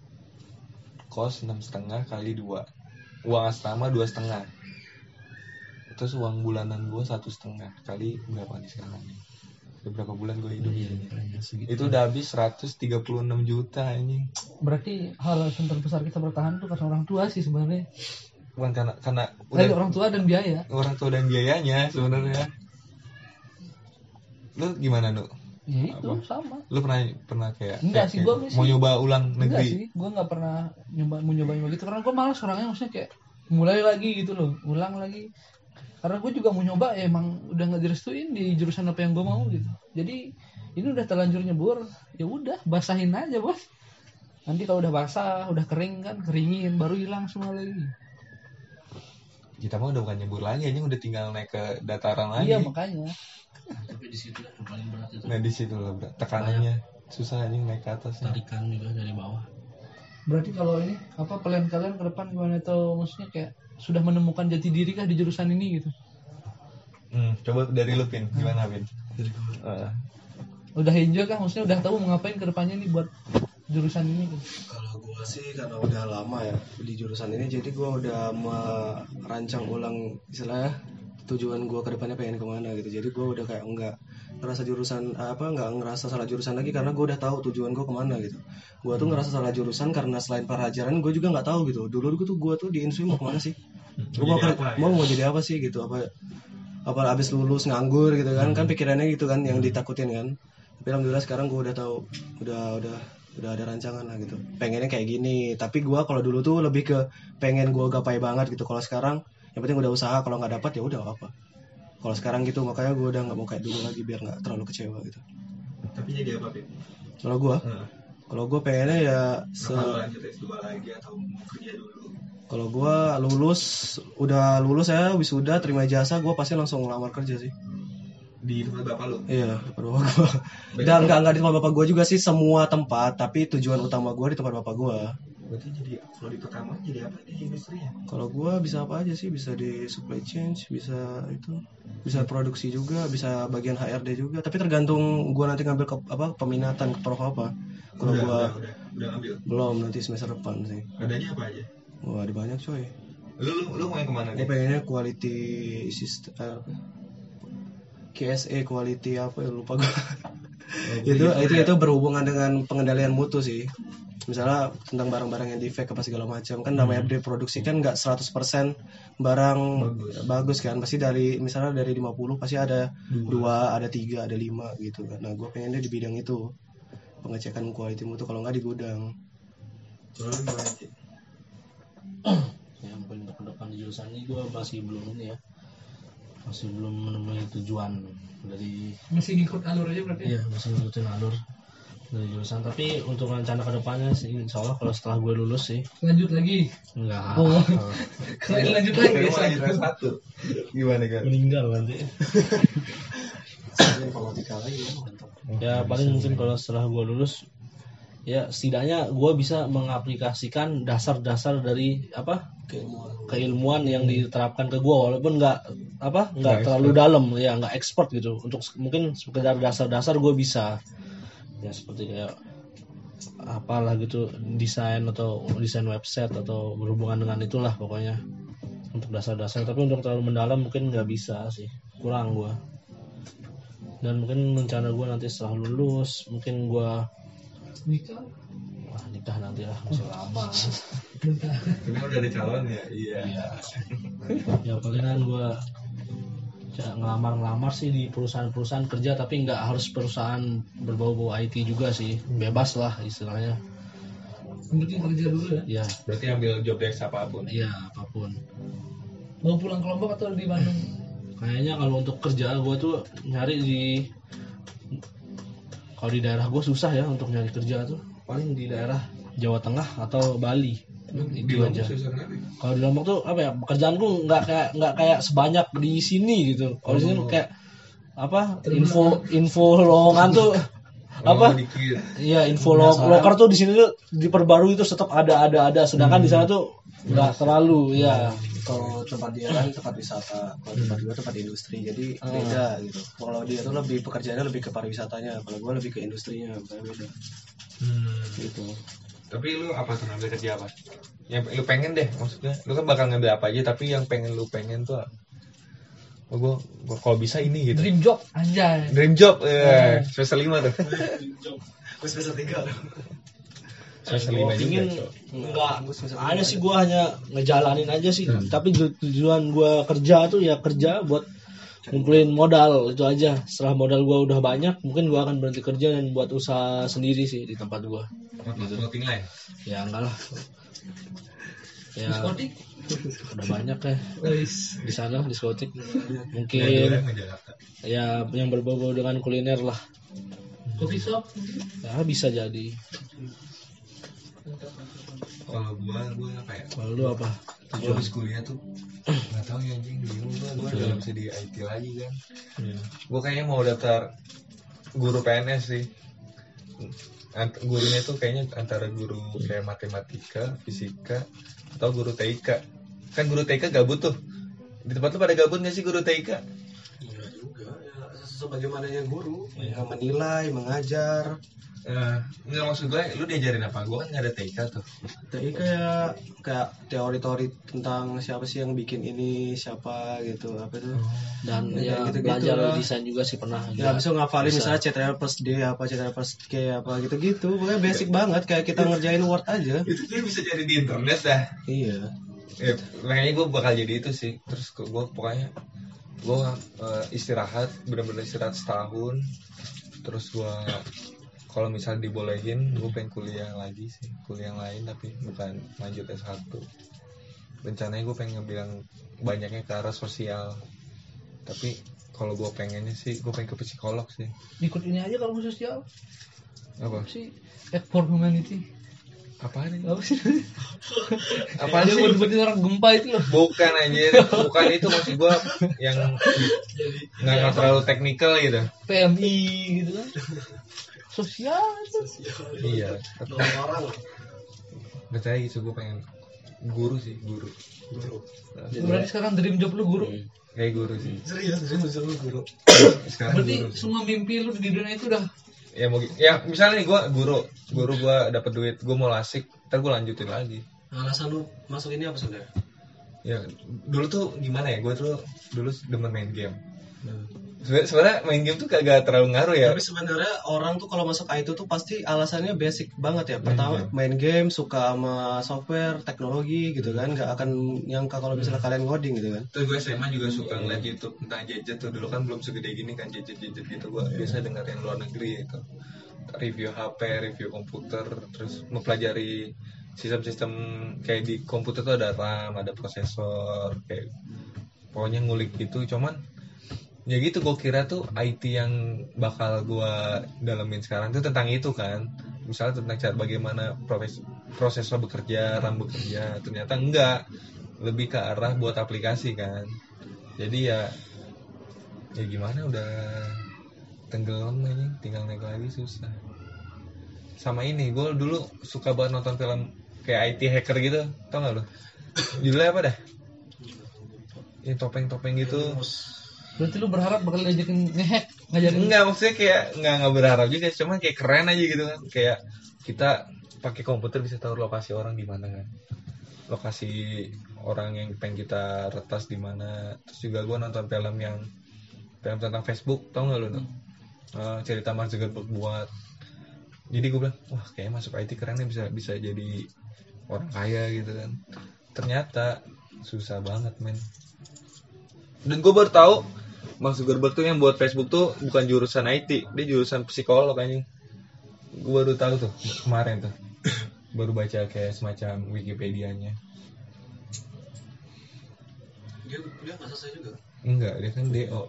kos 6 setengah kali 2 uang asrama dua setengah, terus uang bulanan gue satu setengah kali berapa nih sekarang nih? Berapa bulan gue hidup Iya, segitu. Itu udah habis 136 juta ini. berarti hal yang terbesar kita bertahan tuh karena orang tua sih sebenarnya Bukan karena karena Dari udah orang tua dan biaya orang tua dan biayanya sebenarnya. Lu gimana, Nu? ya itu Apa? sama. Lu pernah pernah kayak Enggak kayak- sih, sih- mau nyoba ulang enggak negeri? sih gue nggak pernah nyoba mau nyoba nyoba gitu. Karena gue malas orangnya maksudnya kayak mulai lagi gitu loh ulang lagi. Karena gue juga mau nyoba ya emang udah nggak direstuin di jurusan apa yang gue mau gitu. Jadi ini udah terlanjur nyebur ya udah basahin aja bos. Nanti kalau udah basah udah kering kan keringin baru hilang semua lagi. Kita mah udah bukan nyebur lagi aja udah tinggal naik ke dataran lagi. iya makanya tapi di situ yang paling berat itu. Nah di situ lah bro tekanannya susah aja naik ke atas tarikan juga dari bawah. Berarti kalau ini apa plan kalian ke depan gimana atau maksudnya kayak sudah menemukan jati diri kah di jurusan ini gitu? Hmm, coba dari lu pin gimana pin Eh, udah enjoy kah? Maksudnya udah tahu mau ngapain ke depannya nih buat jurusan ini gitu. Kalau gua sih karena udah lama ya di jurusan ini, jadi gua udah merancang ulang istilahnya tujuan gua ke depannya pengen ke mana gitu. Jadi gua udah kayak enggak ngerasa jurusan apa nggak ngerasa salah jurusan lagi karena gua udah tahu tujuan gua ke mana gitu. Gua tuh ngerasa salah jurusan karena selain pelajaran gua juga nggak tahu gitu. Dulu gua tuh gua tuh di Insui mau ke mana sih? Gua mau, apa ya? mau mau jadi apa sih gitu? Apa apa abis lulus nganggur gitu kan kan pikirannya gitu kan yang ditakutin kan tapi alhamdulillah sekarang gue udah tahu udah udah udah ada rancangan lah gitu pengennya kayak gini tapi gue kalau dulu tuh lebih ke pengen gue gapai banget gitu kalau sekarang yang penting udah usaha kalau nggak dapat ya udah nggak apa kalau sekarang gitu makanya gue udah nggak mau kayak dulu lagi biar nggak terlalu kecewa gitu. Tapi jadi apa pin kalau gue kalau gue pengennya ya se lanjut S2 lagi atau mau kerja dulu? Kalau gue lulus udah lulus ya wisuda terima jasa gue pasti langsung ngelamar kerja sih. Di tempat bapak lu? Iya, tempat bapak gua. Dan enggak enggak di tempat bapak gua juga sih semua tempat, tapi tujuan utama gua di tempat bapak gua. Berarti jadi kalau di pertama jadi apa di industrinya Kalau gua bisa apa aja sih? Bisa di supply chain, bisa itu, bisa produksi juga, bisa bagian HRD juga. Tapi tergantung gua nanti ngambil ke, apa peminatan ke prof apa. Kalau gua udah, udah, udah belum nanti semester depan sih. adanya apa aja Wah, ada banyak coy. lu lu, lu mau yang ke mana nih pengennya quality system eh, KSA quality apa ya lupa gua. itu itu itu berhubungan dengan pengendalian mutu sih misalnya tentang barang-barang yang defect apa segala macam kan namanya Hmm. produksi kan nggak 100% barang bagus. kan. Pasti dari misalnya dari 50 pasti ada dua ada tiga ada lima gitu kan. Nah gue pengennya di bidang itu. Pengecekan quality mutu kalau nggak di gudang. Yang paling untuk ke depan di jurusan ini gue masih belum ini ya. Masih belum menemui tujuan dari masih ngikut alur aja berarti iya masih ngikutin alur dari jurusan tapi untuk rencana ke depannya sih insya Allah kalau setelah gue lulus sih. Lanjut lagi? Enggak. Oh. kalian lanjut lagi ya lanjut S1 gimana kan meninggal nanti. Informatika lagi ya paling mungkin kalau setelah gue lulus ya setidaknya gue bisa mengaplikasikan dasar-dasar dari apa keilmuan. keilmuan yang diterapkan ke gue walaupun nggak apa nggak terlalu dalam ya nggak expert gitu. Untuk mungkin sekedar dasar-dasar gue bisa ya seperti kayak apalah gitu desain atau desain website atau berhubungan dengan itulah pokoknya. Untuk dasar-dasar tapi untuk terlalu mendalam mungkin nggak bisa sih. Kurang gue dan mungkin rencana gue nanti setelah lulus mungkin gue nikah? Wah nikah nanti lah masih lama. Ini udah ada calon ya? Iya. Ya palingan gue ngelamar-ngelamar sih di perusahaan-perusahaan kerja tapi nggak harus perusahaan berbau-bau IT juga sih. Bebas lah istilahnya. Penting kerja dulu ya. Ya berarti ambil job desk apa pun. Iya apa pun. Mau pulang ke Lombok atau di Bandung? Kayaknya kalau untuk kerja gue tuh nyari di kalau di daerah gue susah ya untuk nyari kerja tuh. Paling di daerah Jawa Tengah atau Bali. Itu aja. kalau di Lombok tuh apa ya pekerjaanku nggak kayak nggak kayak sebanyak di sini gitu. Kalau di sini kayak apa info info lowongan tuh apa dikit. iya info lo loker tuh di sini tuh diperbarui terus tetap ada ada ada. Sedangkan di sana tuh nggak terlalu ya kalau tempat dia kan tempat wisata kalau tempat gue tempat industri jadi beda gitu. Kalau dia tuh lebih pekerjaannya lebih ke pariwisatanya kalau gue lebih ke industrinya beda. Hmm. gitu. Tapi lu apa tuh ngambil kerja apa? Yang lu pengen deh maksudnya. Lu kan bakal ngambil apa aja tapi yang pengen lu pengen tuh oh, gua, gua kalau bisa ini gitu. Dream job anjay. Dream job ya. Semester lima tuh. Gue semester tiga semester Gua lima juga pingin Cok. nggak ada sih gua hanya ngejalanin aja sih. Tapi tu- tujuan gua kerja tuh ya kerja buat ngumpulin modal itu aja. Setelah modal gua udah banyak mungkin gua akan berhenti kerja dan buat usaha sendiri sih di tempat gua. Gitu. line ya enggak lah. Ya diskotik? udah banyak ya. Wis. di sana diskotik. Mungkin ya yang berbau dengan kuliner lah. Coffee shop? Ya bisa jadi kalau gua gua ya kalau lu apa? gue habis kuliah tuh nggak tahu ya anjing bingung gue gue udah bisa di IT lagi kan. Iya. gue kayaknya mau daftar guru PNS sih. Ant- gurunya tuh kayaknya antara guru kayak matematika fisika atau guru TIK kan guru TIK gabut tuh. Di tempat lu pada gabut gak sih guru TIK Iya juga ya. Sebagaimananya guru. Yang menilai mengajar Eh, nggak maksud gue lu diajarin apa? Gue kan nggak ada TIK tuh. TI kayak kayak teori-teori tentang siapa sih yang bikin ini siapa gitu apa itu. Dan Ya, ya, gitu-gitu belajar lah. desain juga sih pernah. Ya bisa ngafalin Bisa. misalnya CTRL plus D apa CTRL plus K apa gitu-gitu. Pokoknya basic banget kayak kita ngerjain Word aja. Itu dia bisa jadi di internet dah. Iya. Ya, makanya gue bakal jadi itu sih. Terus gue pokoknya gue eh, istirahat bener-bener istirahat setahun. Terus gue kalau misalnya dibolehin gue pengen kuliah lagi sih. Kuliah yang lain tapi bukan lanjut S1 rencananya gue pengen ngambil yang banyaknya ke arah sosial. Tapi kalau gue pengennya sih gue pengen ke psikolog sih. Ikut ini aja kalau sosial. Apa? Sih act for humanity. Apa nih apa sih? Apa sih? buat buatin orang gempa itu loh. Bukan anjir. Bukan itu maksud gue yang nggak nggak terlalu teknikal gitu. PMI gitu kan sosial itu iya. Orang. Nggak tahu gitu gue pengen guru sih guru. Guru. Berarti sekarang dream job lu guru? Kayak guru sih. Serius serius lu guru. Sekarang berarti guru. semua mimpi lu di dunia itu udah ya mau ya misalnya nih gue guru. Guru gue dapet duit gue mau lasik ntar gue lanjutin lagi. Alasan lu masuk ini apa sebenarnya? Ya dulu tuh gimana ya? Gue tuh dulu demen main game sebenarnya main game tuh kagak terlalu ngaruh ya Tapi sebenarnya orang tuh kalau masuk IT tuh pasti alasannya basic banget ya. Pertama game. main game, suka sama software, teknologi gitu kan, nggak akan nyangka kalau misalnya kalian ngoding gitu kan. Terus gue SMA juga suka ngeliat YouTube tentang gadget tuh dulu kan belum segede gini kan gadget-gadget gitu gue biasa dengerin luar negeri itu review HP, review komputer, terus mempelajari sistem-sistem kayak di komputer tuh ada RAM, ada prosesor, kayak pokoknya ngulik gitu. Cuman ya gitu gue kira tuh IT yang bakal gue dalemin sekarang tuh tentang itu kan. Misalnya tentang cara bagaimana proses prosesor bekerja RAM bekerja ternyata enggak. Lebih ke arah buat aplikasi kan. Jadi ya ya gimana udah tenggelam ini tinggal naik lagi susah. Sama ini gue dulu suka banget nonton film kayak IT hacker gitu tau gak lo judulnya apa dah? Yang topeng-topeng gitu berarti lu berharap bakal diajakin ngehack ngajarin? Enggak maksudnya kayak enggak enggak berharap juga cuman kayak keren aja gitu kan. Kayak kita pakai komputer bisa tahu lokasi orang di mana kan. Lokasi orang yang pengen kita retas di mana. Terus juga gue nonton film yang film tentang Facebook tau nggak lu no? Eh, cerita Mark Zuckerberg buat. Jadi gue bilang wah kayaknya masuk IT keren nih bisa bisa jadi orang kaya gitu kan. Ternyata susah banget men. Dan gue baru tahu Mark Zuckerberg tuh yang buat Facebook tuh bukan jurusan IT, dia jurusan psikolog anjing. Gue baru tahu tuh kemarin tuh. baru baca kayak semacam Wikipedia-nya. Dia dia nggak selesai juga. Enggak, dia kan DO.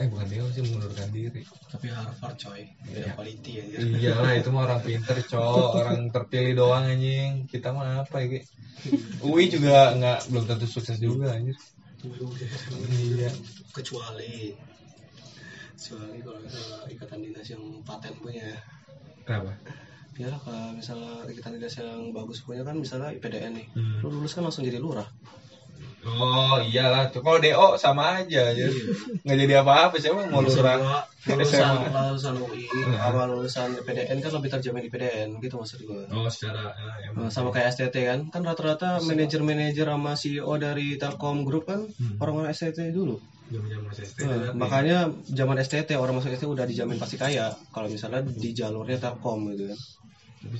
Eh bukan DO sih mengundurkan diri. Tapi Harvard coy, beda quality ya. Iyalah itu mah orang pinter cowok, orang terpilih doang anjing. Kita mah apa ya? UI juga nggak belum tentu sukses juga anjir. Iya. Kecuali kecuali kalau misalnya ikatan dinas yang paten punya. Kenapa? Ya kalau misalnya ikatan dinas yang bagus punya kan misalnya IPDN nih. Hmm. Lu lulus kan langsung jadi lurah. Oh iyalah tuh kalau DO sama aja ya. Nggak jadi apa-apa siapa mau lurah lulusan SMA. lulusan UI sama lulusan IPDN kan lebih terjamin IPDN gitu maksud gue. Oh secara eh, emang. Nah, sama kayak STT kan kan rata-rata manajer-manajer sama CEO dari Telkom Group kan Hmm. orang-orang STT dulu Jam-jam masih ST. Nah, makanya zaman STT orang masuk STT udah dijamin pasti kaya kalau misalnya di jalurnya Telkom gitu kan tapi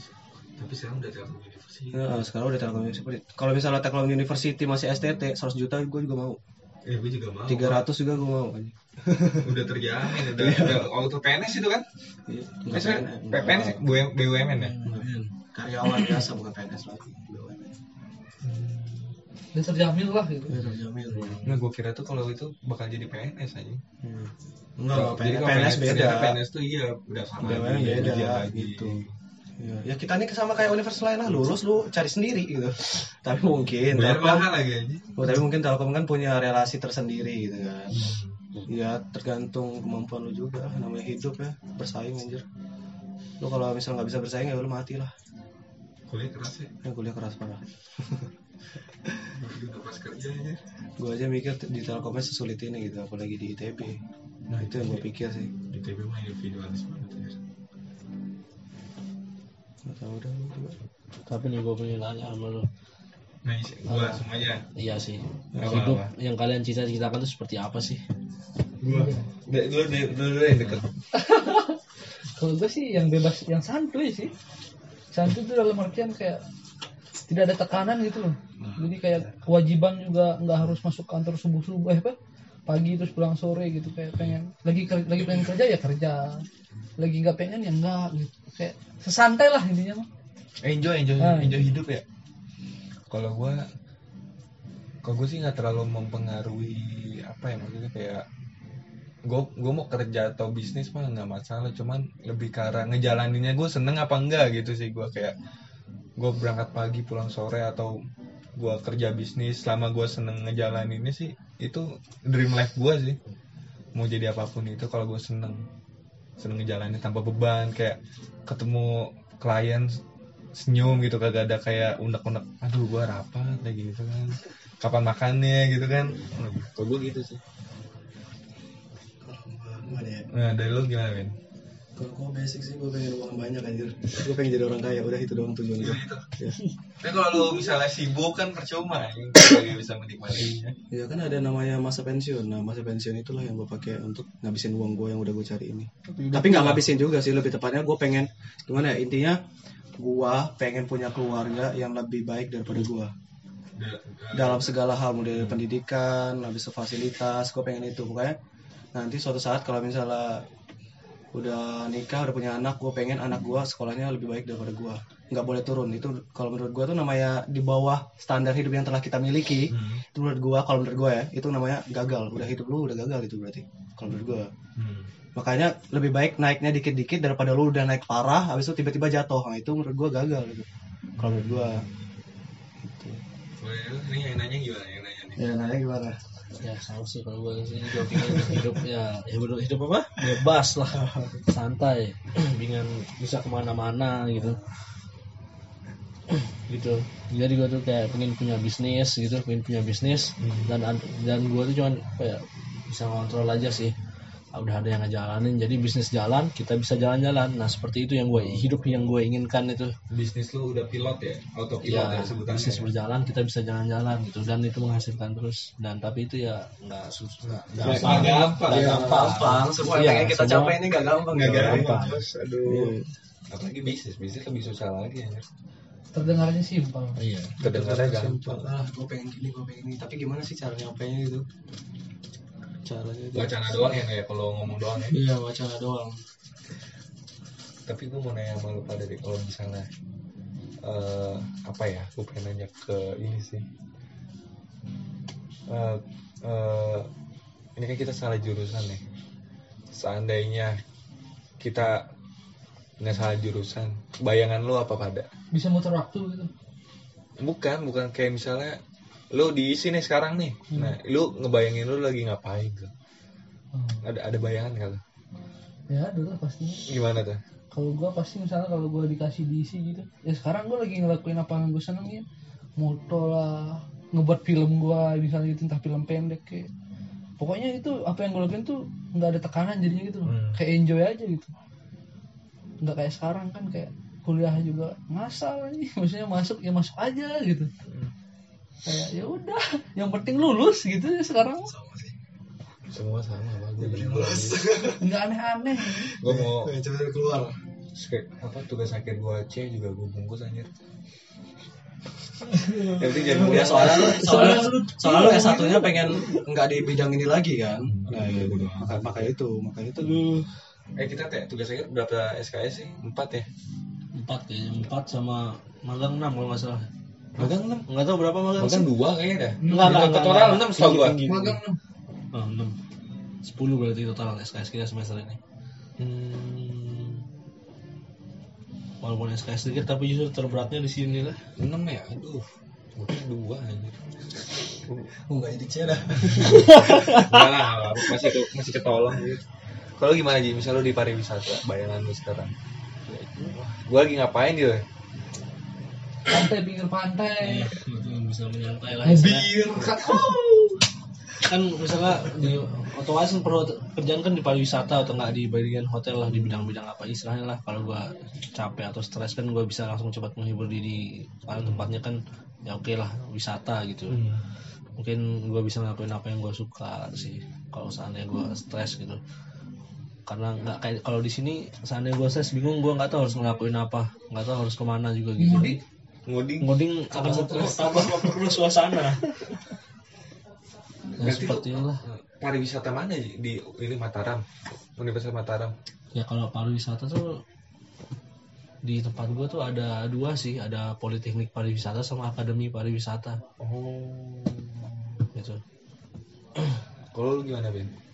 tapi sekarang udah Telkom University. nah, sekarang udah Telkom University kalau misalnya Telkom University masih STT 100 juta gue juga mau Eh, gue juga mau. 300 juga gue mau kan udah terjamin, udah, udah auto PNS itu kan? Iya, PNS BUM- BUMN ya? karyawan biasa bukan PNS lagi BUMN. Udah terjamin lah gitu Udah terjamin Nah, gue kira tuh kalau itu bakal jadi PNS aja. enggak Jadi PNS, kalau PNS beda ternyata PNS tuh iya udah sama BUMN lagi, beda, lagi. gitu. Ya, ya kita nih sama kayak universitas lain lah, lulus lu cari sendiri gitu. Tapi mungkin Bayar Telkom, mahal lagi aja. oh, tapi mungkin Telkom kan punya relasi tersendiri gitu kan. Hmm. Ya tergantung kemampuan lu juga, namanya hidup ya, bersaing anjir. Lu kalau misal nggak bisa bersaing ya lu mati lah. Kuliah keras ya. Ya kuliah keras parah. Udah pas kerja aja. Gue aja mikir di Telkomnya sesulit ini gitu, apalagi di ITB. Nah itu yang gue pikir sih. Di TB mah individualis banget ya. Gak tau udah lu juga. Tapi nih gue pengen nanya sama lu. Nah, gua semuanya. Iya sih. Apa, Hidup apa? yang kalian cita-citakan itu seperti apa sih? Gua. Dek, Dulu dulu dulu yang deket. Kalau gue sih yang bebas, yang santuy sih. Santuy itu dalam artian kayak tidak ada tekanan gitu loh. Jadi kayak kewajiban juga nggak harus masuk kantor subuh subuh eh apa pagi terus pulang sore gitu. Kayak pengen lagi lagi pengen kerja ya kerja. Lagi nggak pengen ya nggak gitu. Kayak sesantai lah intinya mah. Enjoy, enjoy, Ah. enjoy hidup ya. Kalau gua kalau gue sih nggak terlalu mempengaruhi apa ya maksudnya kayak gue gue mau kerja atau bisnis mah nggak masalah. Cuman lebih ke arah ngejalaninnya gue seneng apa enggak gitu sih gue kayak gue berangkat pagi pulang sore atau gue kerja bisnis selama gue seneng ngejalaninnya sih itu dream life gue sih. Mau jadi apa pun itu kalau gue seneng. Seneng ngejalanin tanpa beban kayak ketemu klien senyum gitu kagak ada kayak unek-unek aduh gua rapat kayak gitu kan. Kapan makannya? gitu kan. Kalau gua gitu sih. Nah dari lu gimana Ben? Kalau gue basic sih gue pengen uang banyak anjir. Gue pengen jadi orang kaya, udah itu doang tujuan gue. Ya. Tapi kalau lu misalnya sibuk kan percuma ya gak bisa menikmatinya ya kan ada namanya masa pensiun. Nah masa pensiun itulah yang gue pakai untuk ngabisin uang gue yang udah gue cari ini. Tapi nggak ngabisin juga sih, lebih tepatnya gue pengen gimana ya intinya gue pengen punya keluarga yang lebih baik daripada gue dalam segala hal mulai dari pendidikan, habis fasilitas, gue pengen itu pokoknya nanti suatu saat kalau misalnya udah nikah udah punya anak gue pengen anak gue sekolahnya lebih baik daripada gue nggak boleh turun. Itu kalau menurut gue tuh namanya di bawah standar hidup yang telah kita miliki. Hmm. itu menurut gue kalau menurut gue ya itu namanya gagal. Udah hidup lu udah gagal itu berarti kalau menurut gue Hmm. makanya lebih baik naiknya dikit-dikit daripada lu udah naik parah habis itu tiba-tiba jatuh. Nah itu menurut gue gagal gitu kalau menurut gue gitu. Ini yang nanya gimana yang nanya nih? Ya nanya gimana Ya sama sih kalau gue sih gue pengen hidup ya hidup, hidup apa? Bebas lah, santai, pengen bisa ke mana-mana gitu. gitu. Jadi gue tuh kayak pengen punya bisnis gitu pengen punya bisnis. Dan dan gue tuh cuman kayak bisa ngontrol aja sih udah ada yang ngejalanin. Jadi bisnis jalan kita bisa jalan-jalan. Nah seperti itu yang gue hidup yang gue inginkan itu. Bisnis lu udah pilot ya? Autopilot ya ya sebutannya bisnis berjalan kita bisa jalan-jalan gitu. Dan itu menghasilkan terus. Dan tapi itu ya nggak susah nggak Nggak gampang. nggak Iya, gampang. semua Iya, yang kita semua- capai ini gak gampang nggak ya. gampang. Gampang. aduh. apalagi bisnis. Bisnis lebih susah lagi ya terdengarnya simpel. Iya. Kedengarannya Simpel. gampang. ah gue pengen gini gue pengen ini. Tapi gimana sih cara nyapainya gitu caranya wacana doang ya kayak kalau ngomong doang ya? Iya wacana doang. Tapi gue mau nanya sama lu pada deh kalau misalnya eh apa ya gue pengen nanya ke ini sih. Eh eh, ini kan kita salah jurusan nih. Seandainya kita nggak salah jurusan bayangan lu apa pada bisa muter waktu gitu. Bukan bukan. Kayak misalnya lu diisi nih sekarang nih. Nah lu ngebayangin lu lagi ngapain tuh? Hmm. ada ada bayangan lu? Ya ada lah pastinya gimana tuh? Kalau gua pasti misalnya kalau gua dikasih diisi gitu ya sekarang gua lagi ngelakuin apa yang gue senengin. Moto lah ngebuat film gua misalnya gitu entah film pendek kayak. Pokoknya itu apa yang gue lakuin tuh nggak ada tekanan jadinya gitu. Hmm. kayak enjoy aja gitu. Nggak kayak sekarang kan kayak kuliah juga ngasal nih maksudnya masuk ya masuk aja gitu kayak ya udah yang penting lulus gitu ya sekarang. Semua sama apa gue nggak aneh-aneh. Gue mau coba keluar. Skrip, apa tugas akhir gua C juga gue bungkus anjir. Yang penting ya kuliah soalnya lu soalnya Soalnya lu soalnya lu S satunya pengen nggak di bidang ini lagi kan? Hmm. nah iya maka, maka itu maka itu. Eh kita teh tugas akhir berapa SKS sih? Empat ya? Empat kayaknya. Empat sama magang enam kalau nggak salah magang enam? Nggak tahu berapa magang magang sih. dua kayaknya dah. Enggak, enggak, enggak, total enam setahu gua. Magang enam. oh, enam. Sepuluh berarti total SKS kita semester ini. Hmm. walaupun SKS sedikit tapi justru terberatnya di sini lah. Enam ya? Aduh. Udah dua anjir. Oh, enggak jadi cera. enggak lah masih ke- masih ketolong gitu kalau gimana Ji? Misal lu di pariwisata bayangan lu sekarang. Gue lagi ngapain gitu Pantai pinggir pantai. Betul, bisa menyantai lah istilahnya. kan misalnya di otomatis kan perlu kerjaan kan di pariwisata atau nggak di bagian hotel lah di bidang-bidang apa istilahnya lah. Kalau gua capek atau stres kan gua bisa langsung cepat menghibur diri. Karena tempatnya kan ya oke lah wisata gitu. Mungkin gua bisa ngelakuin apa yang gua suka sih kalau seandainya gua stres gitu. Karena nggak kayak kalau di sini seandainya gua stres bingung gua nggak tahu harus ngelakuin apa. Nggak tahu harus ke mana juga gitu ngoding. Ngoding akan tambah memperkeruh suasana. Ya, Berarti seperti itulah pariwisata mana di ini Mataram. Universitas Mataram. Ya kalau pariwisata tuh di tempat gua tuh ada dua sih. Ada politeknik pariwisata sama akademi pariwisata. Oh. Gitu. Kalau lu gimana Ben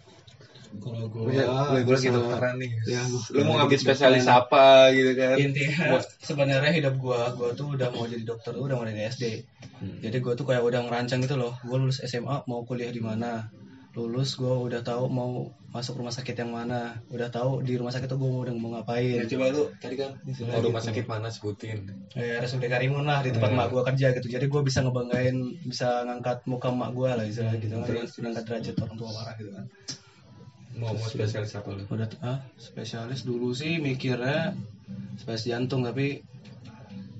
Kalau gua ya, lu gue lagi dokteran nih. Ya, gua- lu mau ngambil lagi spesialis dokteran. apa gitu kan? Intinya sebenarnya hidup gua gua tuh udah mau jadi dokter tuh udah mulai dari SD jadi gua tuh kayak udah ngerancang gitu loh. Gua lulus SMA mau kuliah di mana? Lulus gua udah tahu mau masuk rumah sakit yang mana. Udah tahu di rumah sakit tuh gua udah mau ngapain. Ya coba lu tadi kan mau rumah sakit mana sebutin. Eh, RSUD Karimun lah di tempat Hmm. mak gua kerja gitu. Jadi gua bisa ngebanggain bisa ngangkat muka mak gua lah istilahnya gitu kan. Terus, ngangkat derajat orang tua parah gitu kan mau mau spesialis. apa lu? Udah ah spesialis dulu sih mikirnya spesialis jantung tapi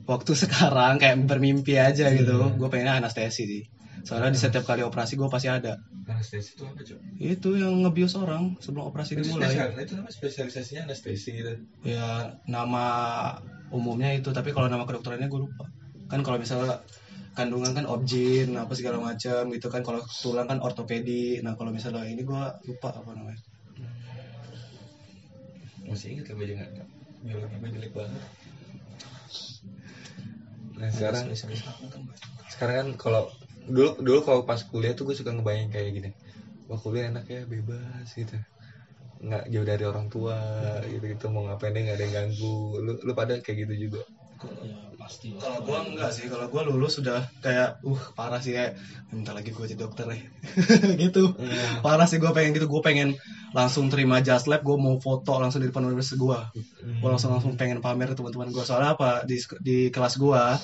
waktu sekarang kayak bermimpi aja gitu. Gue pengennya anestesi sih. Soalnya di setiap kali operasi gue pasti ada. Anestesi itu apa coba itu yang ngebius orang sebelum operasi itu dimulai. spesial itu nama spesialisasinya anestesi gitu. Ya nama umumnya itu tapi kalau nama kedokterannya gue lupa. Kan kalau misalnya kandungan kan objin apa segala macam gitu kan. Kalau tulang kan ortopedi. Nah kalau misalnya ini gue lupa apa namanya. Masih inget ya gue juga biologi gue jelek banget. Nah sekarang sekarang kan kalau dulu dulu kalau pas kuliah tuh gue suka ngebayang kayak gini. Wah kuliah enak ya bebas gitu. Nggak jauh dari orang tua gitu gitu mau ngapain deh nggak ada yang ganggu. Lu lu pada kayak gitu juga ya pasti. Kalau gua enggak sih, kalau gua lulus sudah kayak uh parah sih kayak minta lagi gua jadi dokter nih. gitu. Parah sih gua pengen gitu, gua pengen langsung terima just lab, gua mau foto langsung di depan universitas gua. Gua langsung langsung pengen pamer ke teman-teman gua. Soalnya apa di di kelas gua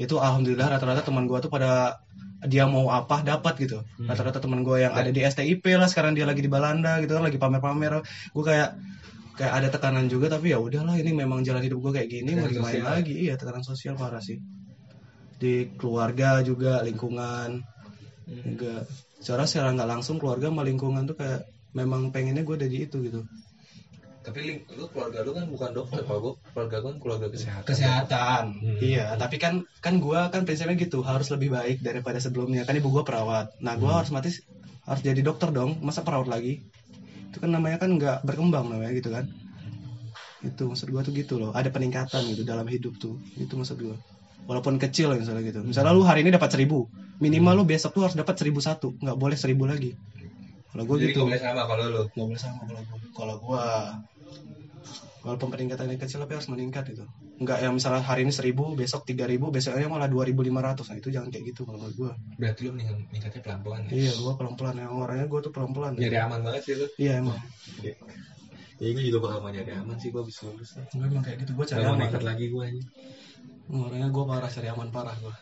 itu alhamdulillah rata-rata teman gua tuh pada dia mau apa dapat gitu. Rata-rata teman gua yang ada di STIP lah sekarang dia lagi di Balanda gitu kan lagi pamer-pamer. Gua kayak kayak ada tekanan juga tapi ya udahlah ini memang jalan hidup gue kayak gini mau gimana sosial. lagi. Iya tekanan sosial parah sih. Di keluarga juga lingkungan. Juga secara secara nggak langsung keluarga sama lingkungan tuh kayak memang pengennya gue dari itu gitu. Tapi lu keluarga lu kan bukan dokter kalau gue keluarga gue kan keluarga kesehatan. Kesehatan. Iya tapi kan kan gue kan prinsipnya gitu harus lebih baik daripada sebelumnya. Kan ibu gue perawat. Nah gue harus mati harus jadi dokter dong. Masa perawat lagi itu kan namanya kan nggak berkembang namanya gitu kan. Itu maksud gue tuh gitu loh. Ada peningkatan gitu dalam hidup tuh. Itu maksud gue walaupun kecil misalnya gitu. Misalnya lu hari ini dapat seribu. Minimal lu besok tuh harus dapat seribu satu. Nggak boleh seribu lagi. Kalau gue jadi gitu. nggak boleh sama kalau lu? Nggak boleh sama kalau gua. Kalau gua walaupun peningkatannya kecil tapi harus meningkat itu nggak yang misalnya hari ini seribu besok tiga ribu besoknya malah dua ribu lima ratus. Nah itu jangan kayak gitu kalau menurut gua. Berarti lu meningkat- meningkatnya pelan pelan ya? Iya gua pelan pelan yang orangnya gua tuh pelan pelan nyari aman banget sih lu. Iya emang. Ya gue juga bakal mau nyari aman sih gue bisa lulus gua emang kayak gitu gua cari aman. nekat lagi gue aja. Orangnya gua parah cari aman parah gua.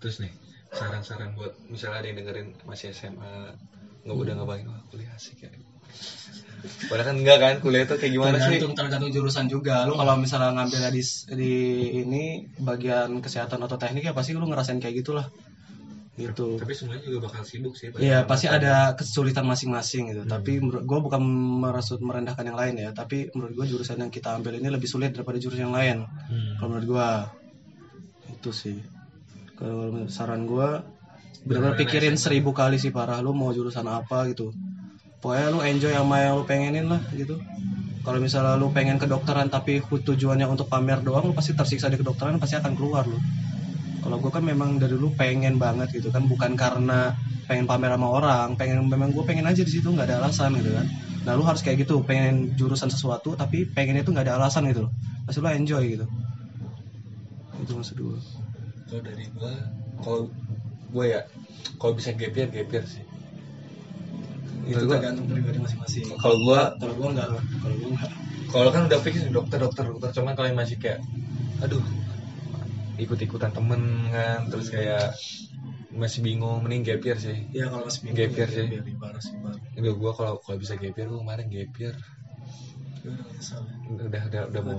Terus nih saran-saran buat misalnya ada yang dengerin masih SMA nggak udah ngapain wah kuliah asik ya padahal kan enggak kan kuliah tuh kayak gimana sih tergantung tergantung jurusan juga lu kalau misalnya ngambil di di ini bagian kesehatan atau teknik ya pasti lu ngerasain kayak gitulah gitu tapi semuanya juga bakal sibuk sih Iya pasti ada kesulitan masing-masing gitu. Tapi menurut gue bukan merasut merendahkan yang lain ya. Tapi menurut gue jurusan yang kita ambil ini lebih sulit daripada jurusan yang lain. Kalau menurut gue itu sih. Kalau menurut saran gue benar-benar pikirin seribu kali sih parah lu mau jurusan apa gitu. Pokoknya lu enjoy sama yang lu pengenin lah gitu. Kalau misalnya lu pengen kedokteran tapi tujuannya untuk pamer doang, lu pasti tersiksa di kedokteran pasti akan keluar lu. Kalau gue kan memang dari dulu pengen banget gitu kan, bukan karena pengen pamer sama orang, pengen memang gue pengen aja di situ nggak ada alasan gitu kan. Nah lu harus kayak gitu, pengen jurusan sesuatu tapi pengennya itu nggak ada alasan gitu loh. pasti lo enjoy gitu itu maksud gue kalau dari gua kalau gue ya kalau bisa gap year gap year sih itu gua- tergantung pribadi masing-masing. Kalau gua kalau gua enggak kalau gua enggak kalau kan udah fix dokter dokter dokter. Cuman kalian masih kayak aduh ikut ikutan temen kan terus kayak masih bingung mending gap year sih. Ya kalau masih Gap year parah sih. Udah gua kalau kalau bisa gap year gua kemarin gap year. Gua udah ya. udah udah udah mau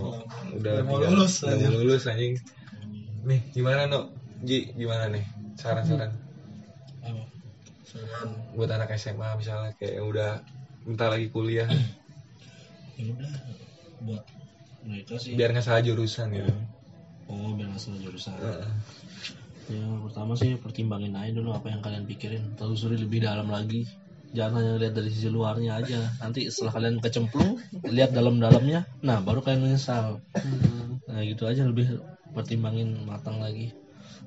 Udah udah mau lulus, udah mau lulus anjing. Nih gimana no Ji gimana nih? Saran-saran. Apa? Saran. buat anak SMA misalnya kayak yang udah bentar lagi kuliah. Ya udah buat mereka sih. Biar nggak salah jurusan gitu. Oh biar nggak salah jurusan. Heeh. ya pertama sih pertimbangin aja dulu apa yang kalian pikirin. Telusuri lebih dalam lagi. Jangan hanya lihat dari sisi luarnya aja. Nanti setelah kalian kecemplung lihat dalam-dalamnya nah baru kalian menyesal. Nah gitu aja lebih pertimbangin matang lagi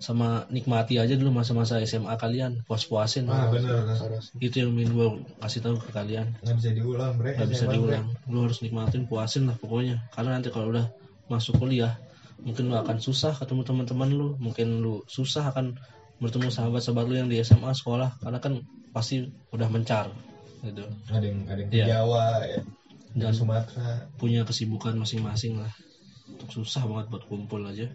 sama nikmati aja dulu masa-masa SMA kalian puas-puasin. Ah bener itu yang ingin gue kasih tahu ke kalian. Nggak bisa diulang bre nggak bisa diulang. Lu harus nikmatin puasin lah pokoknya. Karena nanti kalau udah masuk kuliah mungkin lu akan susah ketemu teman-teman lu. Mungkin lu susah akan bertemu sahabat-sahabat lu yang di SMA sekolah. Karena kan pasti udah mencar gitu. Ada yang ada yang di Iya. Jawa ya. Dan- Sumatera. punya kesibukan masing-masing lah. Untuk susah banget buat kumpul aja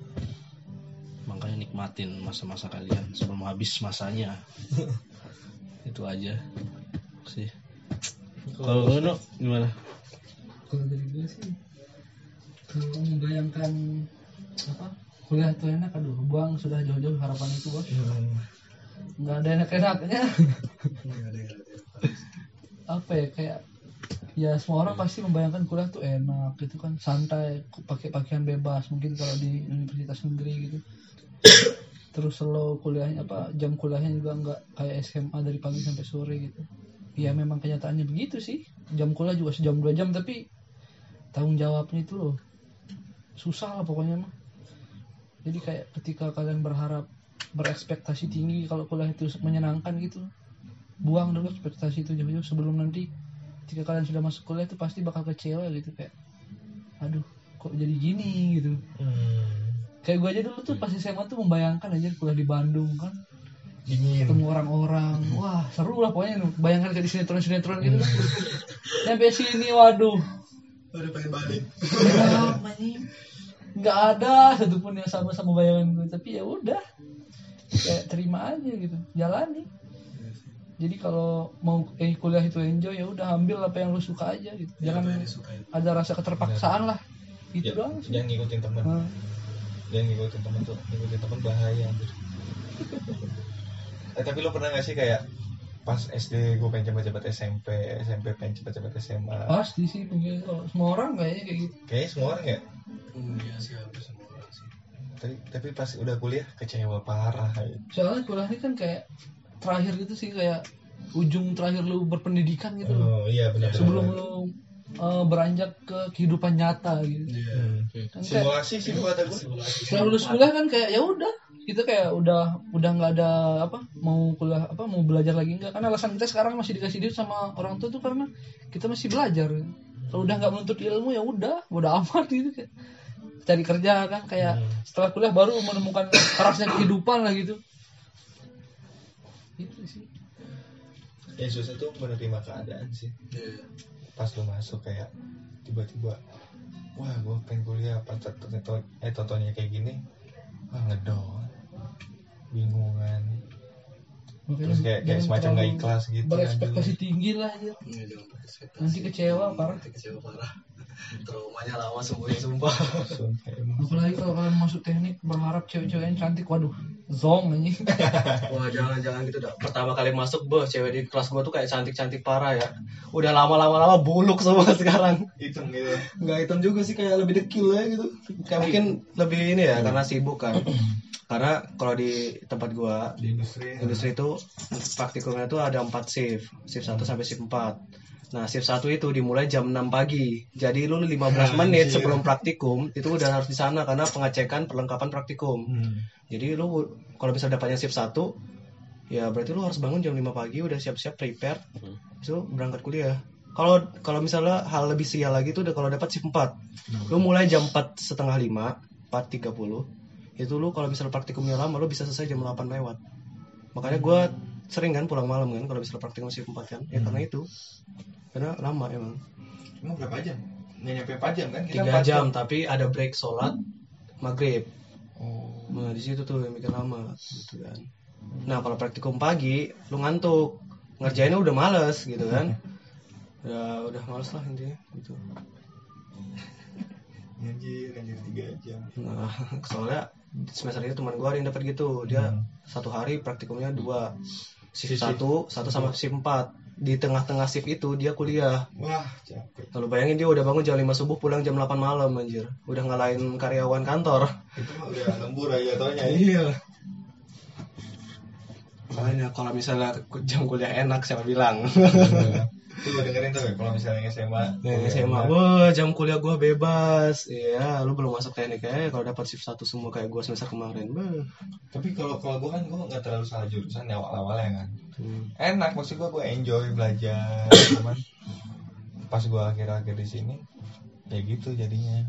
makanya nikmatin masa-masa kalian sebelum habis masanya. Itu aja sih. Kalau lu Nuk, gimana? Kalau dari gue sih kalau membayangkan apa kuliah itu enak aduh buang sudah jauh-jauh harapan itu bos. Nggak ada enak-enaknya. Nggak ada yang ada. apa ya kayak ya semua orang pasti membayangkan kuliah tuh enak gitu kan santai pakai pakaian bebas mungkin kalau di universitas negeri gitu terus selalu kuliahnya apa? Jam kuliahnya juga nggak kayak SMA dari pagi sampai sore gitu. Ya memang kenyataannya begitu sih. Jam kuliah juga sejam dua jam tapi tanggung jawabnya itu loh susah lah pokoknya mah. Jadi kayak ketika kalian berharap berekspektasi tinggi kalau kuliah itu menyenangkan gitu buang dulu ekspektasi itu jauh-jauh sebelum nanti ketika kalian sudah masuk kuliah itu pasti bakal kecewa gitu kayak aduh kok jadi gini? gitu kayak gue aja dulu tuh pas SMA tuh membayangkan aja kuliah di Bandung kan. Dingin. Ketemu orang-orang. Wah seru lah pokoknya. Bayangkan kayak di sinetron-sinetron gitu. Sampai sini waduh. Udah pengen balik. Nggak ada satupun yang sama sama bayangan gue tapi ya udah. Kayak terima aja gitu. Jalani. Jadi kalau mau eh kuliah itu enjoy ya udah ambil apa yang lu suka aja gitu. Jangan Apa yang disukain. ada rasa keterpaksaan lah. Itu Ya, doang sih. Jangan ngikutin temen. Nah, jangan ngikutin temen tuh ngikutin temen bahaya anjir. eh tapi lu pernah gak sih kayak pas SD gue pengen cepet-cepet SMP SMP pengen cepet-cepet SMA pasti sih mungkin kalau semua orang kayaknya kayak gitu kayaknya semua orang ya Hmm, Iya sih hampir semua orang sih. tapi tapi pas udah kuliah kecewa parah ya. soalnya kuliah ini kan kayak terakhir gitu sih kayak ujung terakhir lu berpendidikan gitu loh oh iya benar sebelum lu uh, beranjak ke kehidupan nyata gitu. Iya. kan kayak simulasi sih gua kata gue setelah lulus kuliah kan kayak ya udah kita kayak udah udah nggak ada apa mau kuliah apa mau belajar lagi enggak karena alasan kita sekarang masih dikasih duit sama orang tua tuh karena kita masih belajar. Kalau udah nggak menuntut ilmu ya udah udah amat gitu. Kayak cari kerja kan kayak setelah kuliah baru menemukan kerasnya kehidupan lah gitu. Itu sih. Ya susah tuh menerima keadaan sih. Iya. Pas lu masuk kayak tiba-tiba wah gue pengen kuliah apa eh totonya kayak gini wah ngedon bingungan. Terus kayak kayak semacam nggak terlalu ikhlas gitu berekspektasi tinggi lah ya. Iya, nanti kecewa parah. Nanti kecewa parah. Traumanya lama sembuhnya sumpah. apalagi kalau kalian masuk teknik berharap cewek-cewek yang cantik waduh zong anjing Wah jangan jangan gitu dah. Pertama kali masuk bos cewek di kelas gua tuh kayak cantik cantik parah ya. Udah lama lama lama buluk semua sekarang. hitam gitu ya. Nggak hitam juga sih kayak lebih dekil ya gitu. Kayak mungkin lebih ini ya karena sibuk kan. Karena kalau di tempat gua di industri industri itu praktikumnya itu ada 4 shift, shift 1 sampai shift 4. Nah, shift 1 itu dimulai jam 6 pagi. Jadi lu 15 menit sebelum praktikum itu udah harus di sana karena pengecekan perlengkapan praktikum. Hmm. Jadi lu kalau bisa dapatnya shift 1 ya berarti lu harus bangun jam 5 pagi udah siap-siap prepare. Itu berangkat kuliah. kalau kalau misalnya hal lebih sial lagi tuh udah kalau dapat shift 4 lu mulai jam 4 setengah 5 4.30 itu lu kalau misalnya praktikumnya lama lu bisa selesai jam 8 lewat makanya gue sering kan pulang malam kan kalau misalnya praktikum shift 4 kan ya karena itu karena lama emang. Emang berapa jam? Nggak nyampe 4 jam kan? Kita tiga 4 jam tapi ada break sholat maghrib. Oh. nah di situ tuh yang bikin lama gitu kan. Nah kalau praktikum pagi lu ngantuk. Ngerjainnya udah males gitu kan. Ya udah males lah intinya gitu. Anjir, anjir 3 jam. nah soalnya semester ini teman gua ada yang dapat gitu. Dia satu hari praktikumnya dua. Shift. satu satu sama shift empat di tengah-tengah shift itu dia kuliah Wah, capek. Lalu bayangin dia udah bangun jam 5 subuh pulang jam 8 malam anjir. Udah ngalahin karyawan kantor. Itu mah udah lembur aja jatuhnya. ya. Iya. Makanya kalau misalnya jam kuliah enak siapa bilang. Tuh gua dengerin tuh ya, kalau misalnya SMA. Yang SMA, wah jam kuliah gua bebas. Iya, lu belum masuk teknik ya kalau dapat shift satu semua kayak gua semester kemarin. Beuh. Tapi kalau kalau gua kan gua nggak terlalu salah jurusan ya awal-awalnya kan. Hmm. Enak maksud gua gua enjoy belajar, cuman pas gua akhir-akhir di sini ya gitu jadinya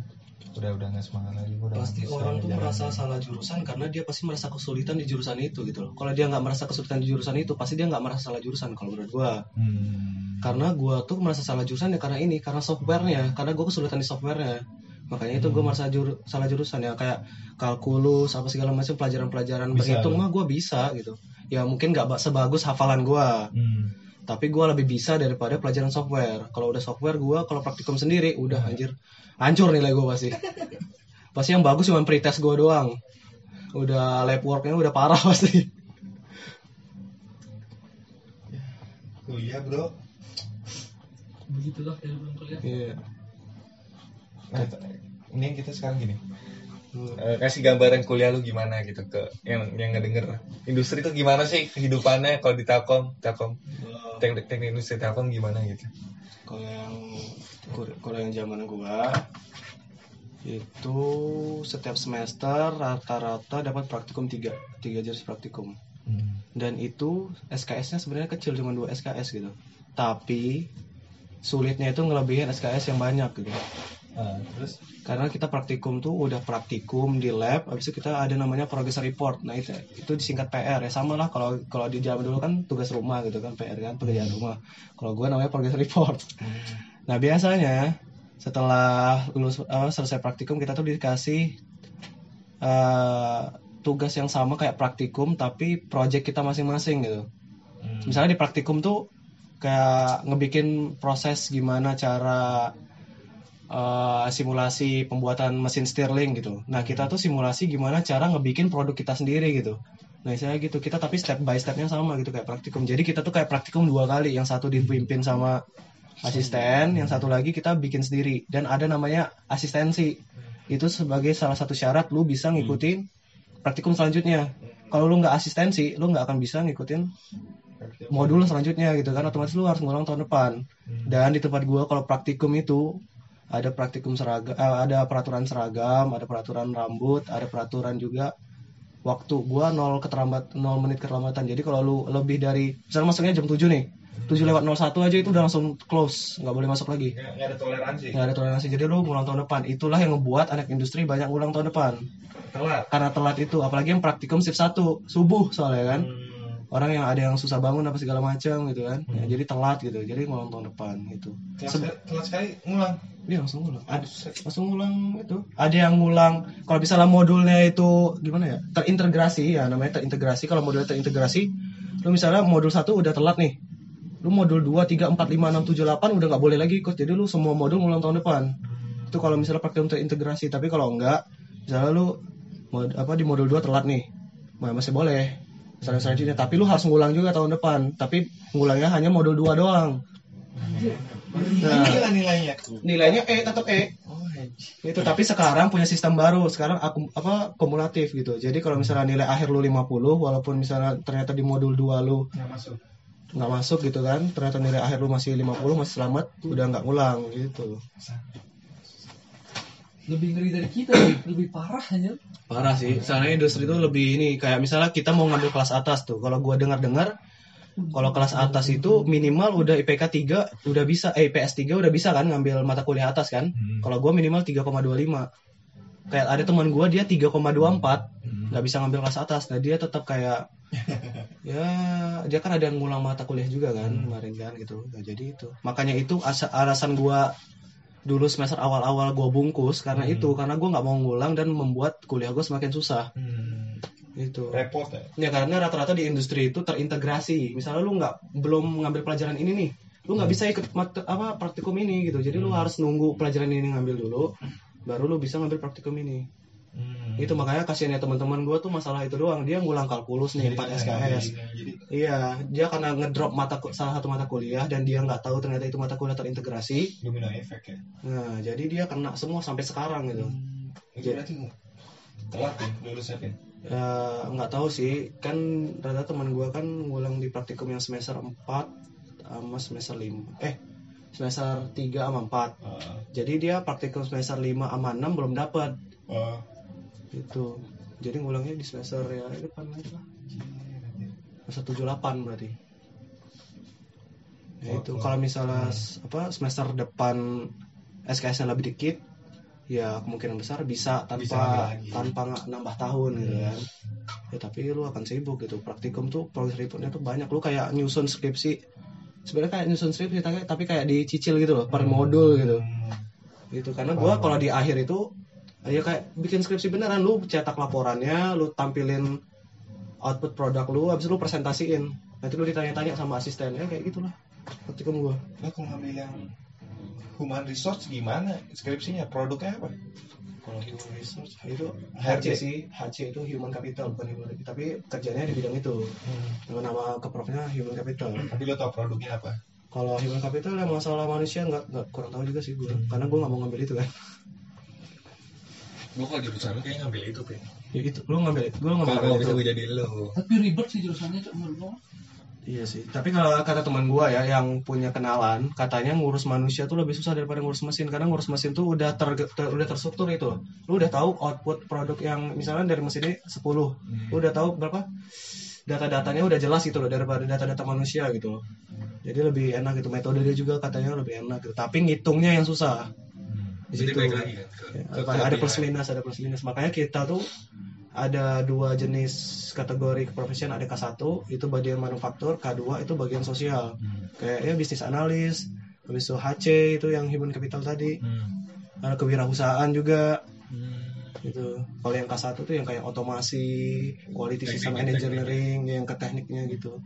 udah udah nggak semangat lagi gua udah Pasti orang tuh merasa salah jurusan karena dia pasti merasa kesulitan di jurusan itu gitu loh. Kalau dia nggak merasa kesulitan di jurusan itu, pasti dia nggak merasa salah jurusan kalau menurut gua. Hmm. karena gua tuh merasa salah jurusan ya karena ini karena softwarenya karena gua kesulitan di softwarenya makanya itu gua merasa juru- salah jurusan ya kayak kalkulus apa segala macam pelajaran-pelajaran berhitung mah gua bisa gitu ya mungkin nggak ba- sebagus hafalan gua Hmm. Tapi gua lebih bisa daripada pelajaran software. Kalau udah software gua kalau praktikum sendiri udah anjir. Hancur nilai gua pasti. Pasti yang bagus cuma pretest gua doang. Udah lab worknya udah parah pasti. Kuliah bro. Begitulah ilmu kuliah. Iya. nah, ini yang kita sekarang gini Eh, kasih gambaran kuliah lu gimana gitu ke yang yang ngedenger. Industri tuh gimana sih kehidupannya kalau di Telkom? Telkom. Teknik teknik industri Telkom gimana gitu? Kalau yang kalau yang zaman gua itu setiap semester rata-rata dapat praktikum tiga tiga jenis praktikum. Dan itu SKS-nya sebenarnya kecil cuma dua SKS gitu. Tapi sulitnya itu ngelebihin SKS yang banyak gitu Ah, terus karena kita praktikum tuh udah praktikum di lab habis itu kita ada namanya progress report. Nah itu itu disingkat PR ya. Sama lah kalau kalau di zaman dulu kan tugas rumah gitu kan PR kan pekerjaan rumah. Kalau gue namanya progress report. Nah biasanya setelah lulus apa, selesai praktikum kita tuh dikasih eh, tugas yang sama kayak praktikum tapi project kita masing-masing gitu. Misalnya di praktikum tuh kayak ngebikin proses gimana cara eh, simulasi pembuatan mesin Stirling gitu. Nah kita tuh simulasi gimana cara ngebikin produk kita sendiri gitu. Nah saya gitu kita tapi step by stepnya sama gitu kayak praktikum. Jadi kita tuh kayak praktikum dua kali. Yang satu dipimpin sama asisten, yang satu lagi kita bikin sendiri. Dan ada namanya asistensi. Itu sebagai salah satu syarat lu bisa ngikutin praktikum selanjutnya. Kalau lu nggak asistensi, lu nggak akan bisa ngikutin modul selanjutnya gitu kan otomatis lu harus ngulang tahun depan dan di tempat gua kalau praktikum itu ada praktikum seragam eh, ada peraturan seragam ada peraturan rambut ada peraturan juga waktu gua nol keterlambat 0 menit keterlambatan. Jadi kalau lu lebih dari misalnya masuknya jam 7 nih 7 lewat 01 aja itu udah langsung close nggak boleh masuk lagi. Nggak nggak ada toleransi. Nggak ada toleransi. Jadi lu ngulang tahun depan. Itulah yang ngebuat anak industri banyak ngulang tahun depan. Telat. Karena telat itu apalagi yang praktikum shift 1 subuh soalnya kan orang yang ada yang susah bangun apa segala macam gitu kan Ya, jadi telat gitu jadi ngulang tahun depan gitu telat, Se- telat sekali ngulang Iya langsung ngulang. Ada langsung ngulang itu. Ada yang ngulang kalau misalnya modulnya itu gimana ya? Terintegrasi ya namanya terintegrasi. Kalau modulnya terintegrasi, lu misalnya modul satu udah telat nih. Lu modul 2, 3, 4, 5, 6, 7, 8 udah nggak boleh lagi ikut. Jadi lu semua modul ngulang tahun depan. Itu kalau misalnya praktikum terintegrasi. Tapi kalau enggak, misalnya lu mod, apa di modul 2 telat nih. Masih boleh. Misalnya selanjutnya, tapi lu harus ngulang juga tahun depan. Tapi ngulangnya hanya modul 2 doang. Nah, nilainya nilainya E tetap E. Itu tapi sekarang punya sistem baru. Sekarang aku apa kumulatif gitu. Jadi kalau misalnya nilai akhir lu 50 walaupun misalnya ternyata di modul 2 lu nggak masuk nggak masuk gitu kan, ternyata nilai akhir lu masih 50 masih selamat, udah nggak ngulang gitu. Lebih ngeri dari kita lebih parah aja Parah sih. Soalnya industri itu lebih ini kayak misalnya kita mau ngambil kelas atas tuh. Kalau gua dengar-dengar Kalau kelas atas itu minimal udah IPK 3 udah bisa eh IPS 3 udah bisa kan ngambil mata kuliah atas kan. Hmm. Kalau gua minimal 3,25. Kayak ada teman gua dia 3,24 Hmm. nggak bisa ngambil kelas atas. Nah dia tetap kayak ya dia kan ada yang ngulang mata kuliah juga kan Hmm. kemarin kan gitu. Nah, jadi itu. Makanya itu asa- alasan gua dulu semester awal-awal gua bungkus karena Hmm. itu karena gua nggak mau ngulang dan membuat kuliah gua semakin susah Hmm. gitu. Repot ya. Ya karena rata-rata di industri itu terintegrasi. Misalnya lu nggak belum ngambil pelajaran ini nih, lu nggak bisa ikut mate- apa praktikum ini gitu. Jadi lu harus nunggu pelajaran ini ngambil dulu, baru lu bisa ngambil praktikum ini. Hmm. Itu makanya kasihannya teman-teman gua tuh masalah itu doang. Dia ngulang kalkulus nih 4 SKS. Jadi Iya, dia karena ngedrop mata salah satu mata kuliah dan dia nggak tahu ternyata itu mata kuliah terintegrasi. domino efek ya. Nah, jadi dia kena semua sampai sekarang gitu. Itu berarti telat ya lulusnya Pin? Eh, nggak tahu sih kan rata teman gua kan ngulang di praktikum yang semester 4 sama semester 5 eh semester 3 sama 4 Ah, jadi dia praktikum semester 5 sama 6 belum dapat ah. Gitu. Jadi ngulangnya di semester ya depan lah semester 78 berarti. Ya itu. Oh, kalau misalnya apa semester depan SKS nya lebih dikit ya kemungkinan besar bisa tanpa Bisa tanpa nggak nambah tahun gitu kan. Ya tapi lu akan sibuk gitu. Praktikum tuh progress reportnya tuh banyak. Lu kayak nyusun skripsi. Sebenarnya kayak nyusun skripsi tapi tapi kayak dicicil gitu loh per modul gitu. Gitu. Karena gua kalau di akhir itu ya kayak bikin skripsi beneran. Lu cetak laporannya lu tampilin output produk lu habis lu presentasiin. Nanti lu ditanya-tanya sama asisten ya kayak gitulah. Praktikum gua. Nah, kalau ngambil yang human resource gimana? Skripsinya? Produknya apa? kalau human research itu HRD. HC sih. HC itu human capital bukan human tapi kerjanya di bidang itu. Nama nama keprofnya human capital. Tapi lo tau produknya apa? kalau human capital yang masalah manusia nggak nggak kurang tahu juga sih gue karena gue nggak mau ngambil itu kan Gue kalau jurusan lo kayaknya ngambil itu, Pin. ya itu lu ngambil gue ngambil Kalau itu bisa gue jadi lo. Tapi ribet sih jurusannya cok menurut gua. Iya sih, tapi kalau kata teman gua ya yang punya kenalan, katanya ngurus manusia tuh lebih susah daripada ngurus mesin karena ngurus mesin tuh udah ter, ter- udah terstruktur itu. Lu udah tahu output produk yang misalnya dari mesin ini 10. Lu udah tahu berapa? Data-datanya udah jelas gitu loh daripada data-data manusia gitu loh. Jadi lebih enak gitu metode dia juga katanya lebih enak gitu. Tapi ngitungnya yang susah. Di Jadi situ. lagi kan. ke- Ya, ke ada plus minus, ada plus minus. Makanya kita tuh ada dua jenis kategori keprofesian ada K1 itu bagian manufaktur K2 itu bagian sosial Hmm. kayak ya bisnis analis habis itu HC itu yang human capital tadi Hmm. ada kewirausahaan juga Hmm. gitu kalau yang K1 tuh yang kayak otomasi quality Teknik, system teknik. engineering yang ke tekniknya gitu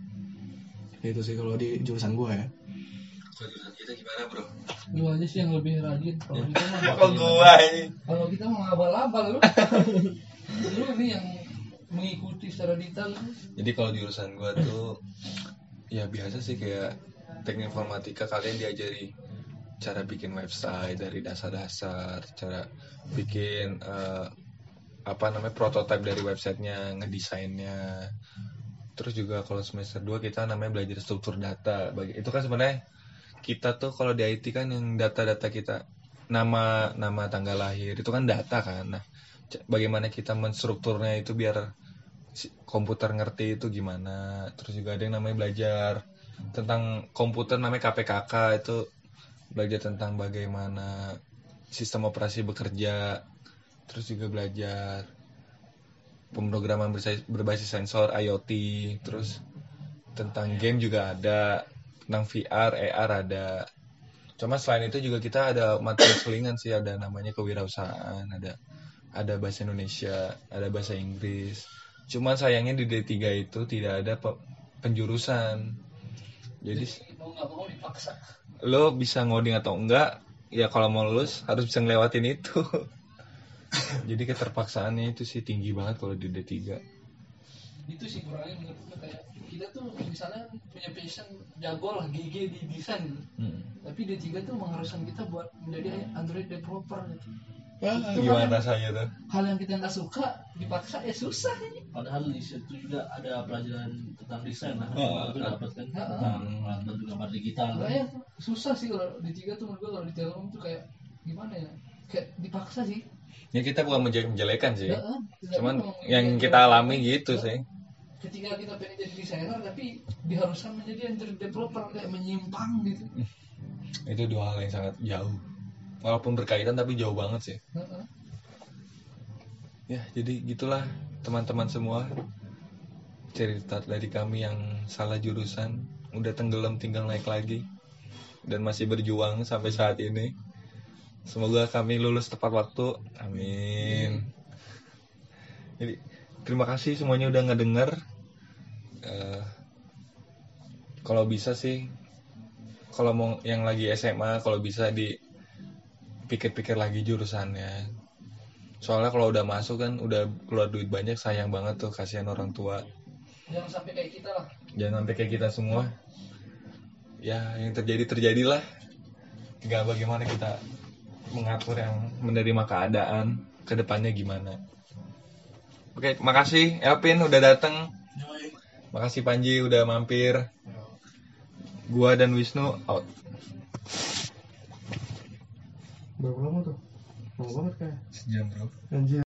itu sih kalau di jurusan gua ya Kalau jurusan gimana, Bro? Lu aja sih yang lebih rajin. Kalau kita mah Kok gua ini? kalau kita mau abal-abal lu. lu ini yang mengikuti secara detail. Jadi kalau jurusan gua tuh ya biasa sih kayak teknik informatika kalian diajari cara bikin website dari dasar-dasar, cara bikin eh, apa namanya prototipe dari websitenya, ngedesainnya. Terus juga kalau semester 2 kita namanya belajar struktur data. Itu kan sebenarnya kita tuh kalau di IT kan yang data-data kita nama nama tanggal lahir itu kan data kan. Nah, bagaimana kita menstrukturnya itu biar komputer ngerti itu gimana terus juga ada yang namanya belajar tentang komputer namanya KPKK itu belajar tentang bagaimana sistem operasi bekerja terus juga belajar pemrograman berbasis sensor IoT terus tentang game juga ada tentang VR AR ada cuma selain itu juga kita ada materi selingan sih ada namanya kewirausahaan ada ada bahasa Indonesia ada bahasa Inggris Cuman sayangnya di D3 itu tidak ada pe- penjurusan. Jadi Mau nggak mau dipaksa. lo bisa ngoding atau enggak, ya kalau mau lulus harus bisa ngelewatin itu. Jadi keterpaksaannya itu sih tinggi banget kalau di D3. Itu sih kurangnya menurut kayak kita tuh misalnya punya passion jago lah GG di desain gitu. Hmm. Tapi D3 tuh mengharuskan kita buat menjadi Android developer gitu. Wah, Itu gimana kan rasanya tuh? hal yang kita nggak suka dipaksa ya susah ini. Padahal di situ juga ada pelajaran tentang desain lah. Oh, itu dapat kan tentang bantu gambar digital. kan. Makanya tuh susah sih kalau di tiga tuh menurut gua kalau di Telkom tuh kayak gimana ya? Kayak dipaksa sih. Ya kita bukan menje- menjelekan sih. Heeh. Cuman yang kita alami gitu sih. Ketika kita pengen jadi desainer tapi diharuskan menjadi Android developer kayak menyimpang gitu. Itu dua hal yang sangat jauh. Walaupun berkaitan tapi jauh banget sih. Heeh. ya jadi gitulah teman-teman semua. Cerita dari kami yang salah jurusan udah tenggelam tinggal naik lagi. Dan masih berjuang sampai saat ini. Semoga kami lulus tepat waktu. Amin. Jadi terima kasih semuanya udah ngedenger Eh, kalau bisa sih kalau mau yang lagi SMA kalau bisa dipikir-pikir lagi jurusannya. Soalnya kalau udah masuk kan udah keluar duit banyak sayang banget tuh kasihan orang tua. Jangan sampai kayak kita lah. Jangan sampai kayak kita semua. Ya yang terjadi terjadilah. Nggak bagaimana kita mengatur yang menerima keadaan ke depannya gimana. Oke makasih Elvin udah datang makasih Panji udah mampir. Gua dan Wisnu out. Berapa lama tuh? Lama banget kayak. Sejam bro. Anjir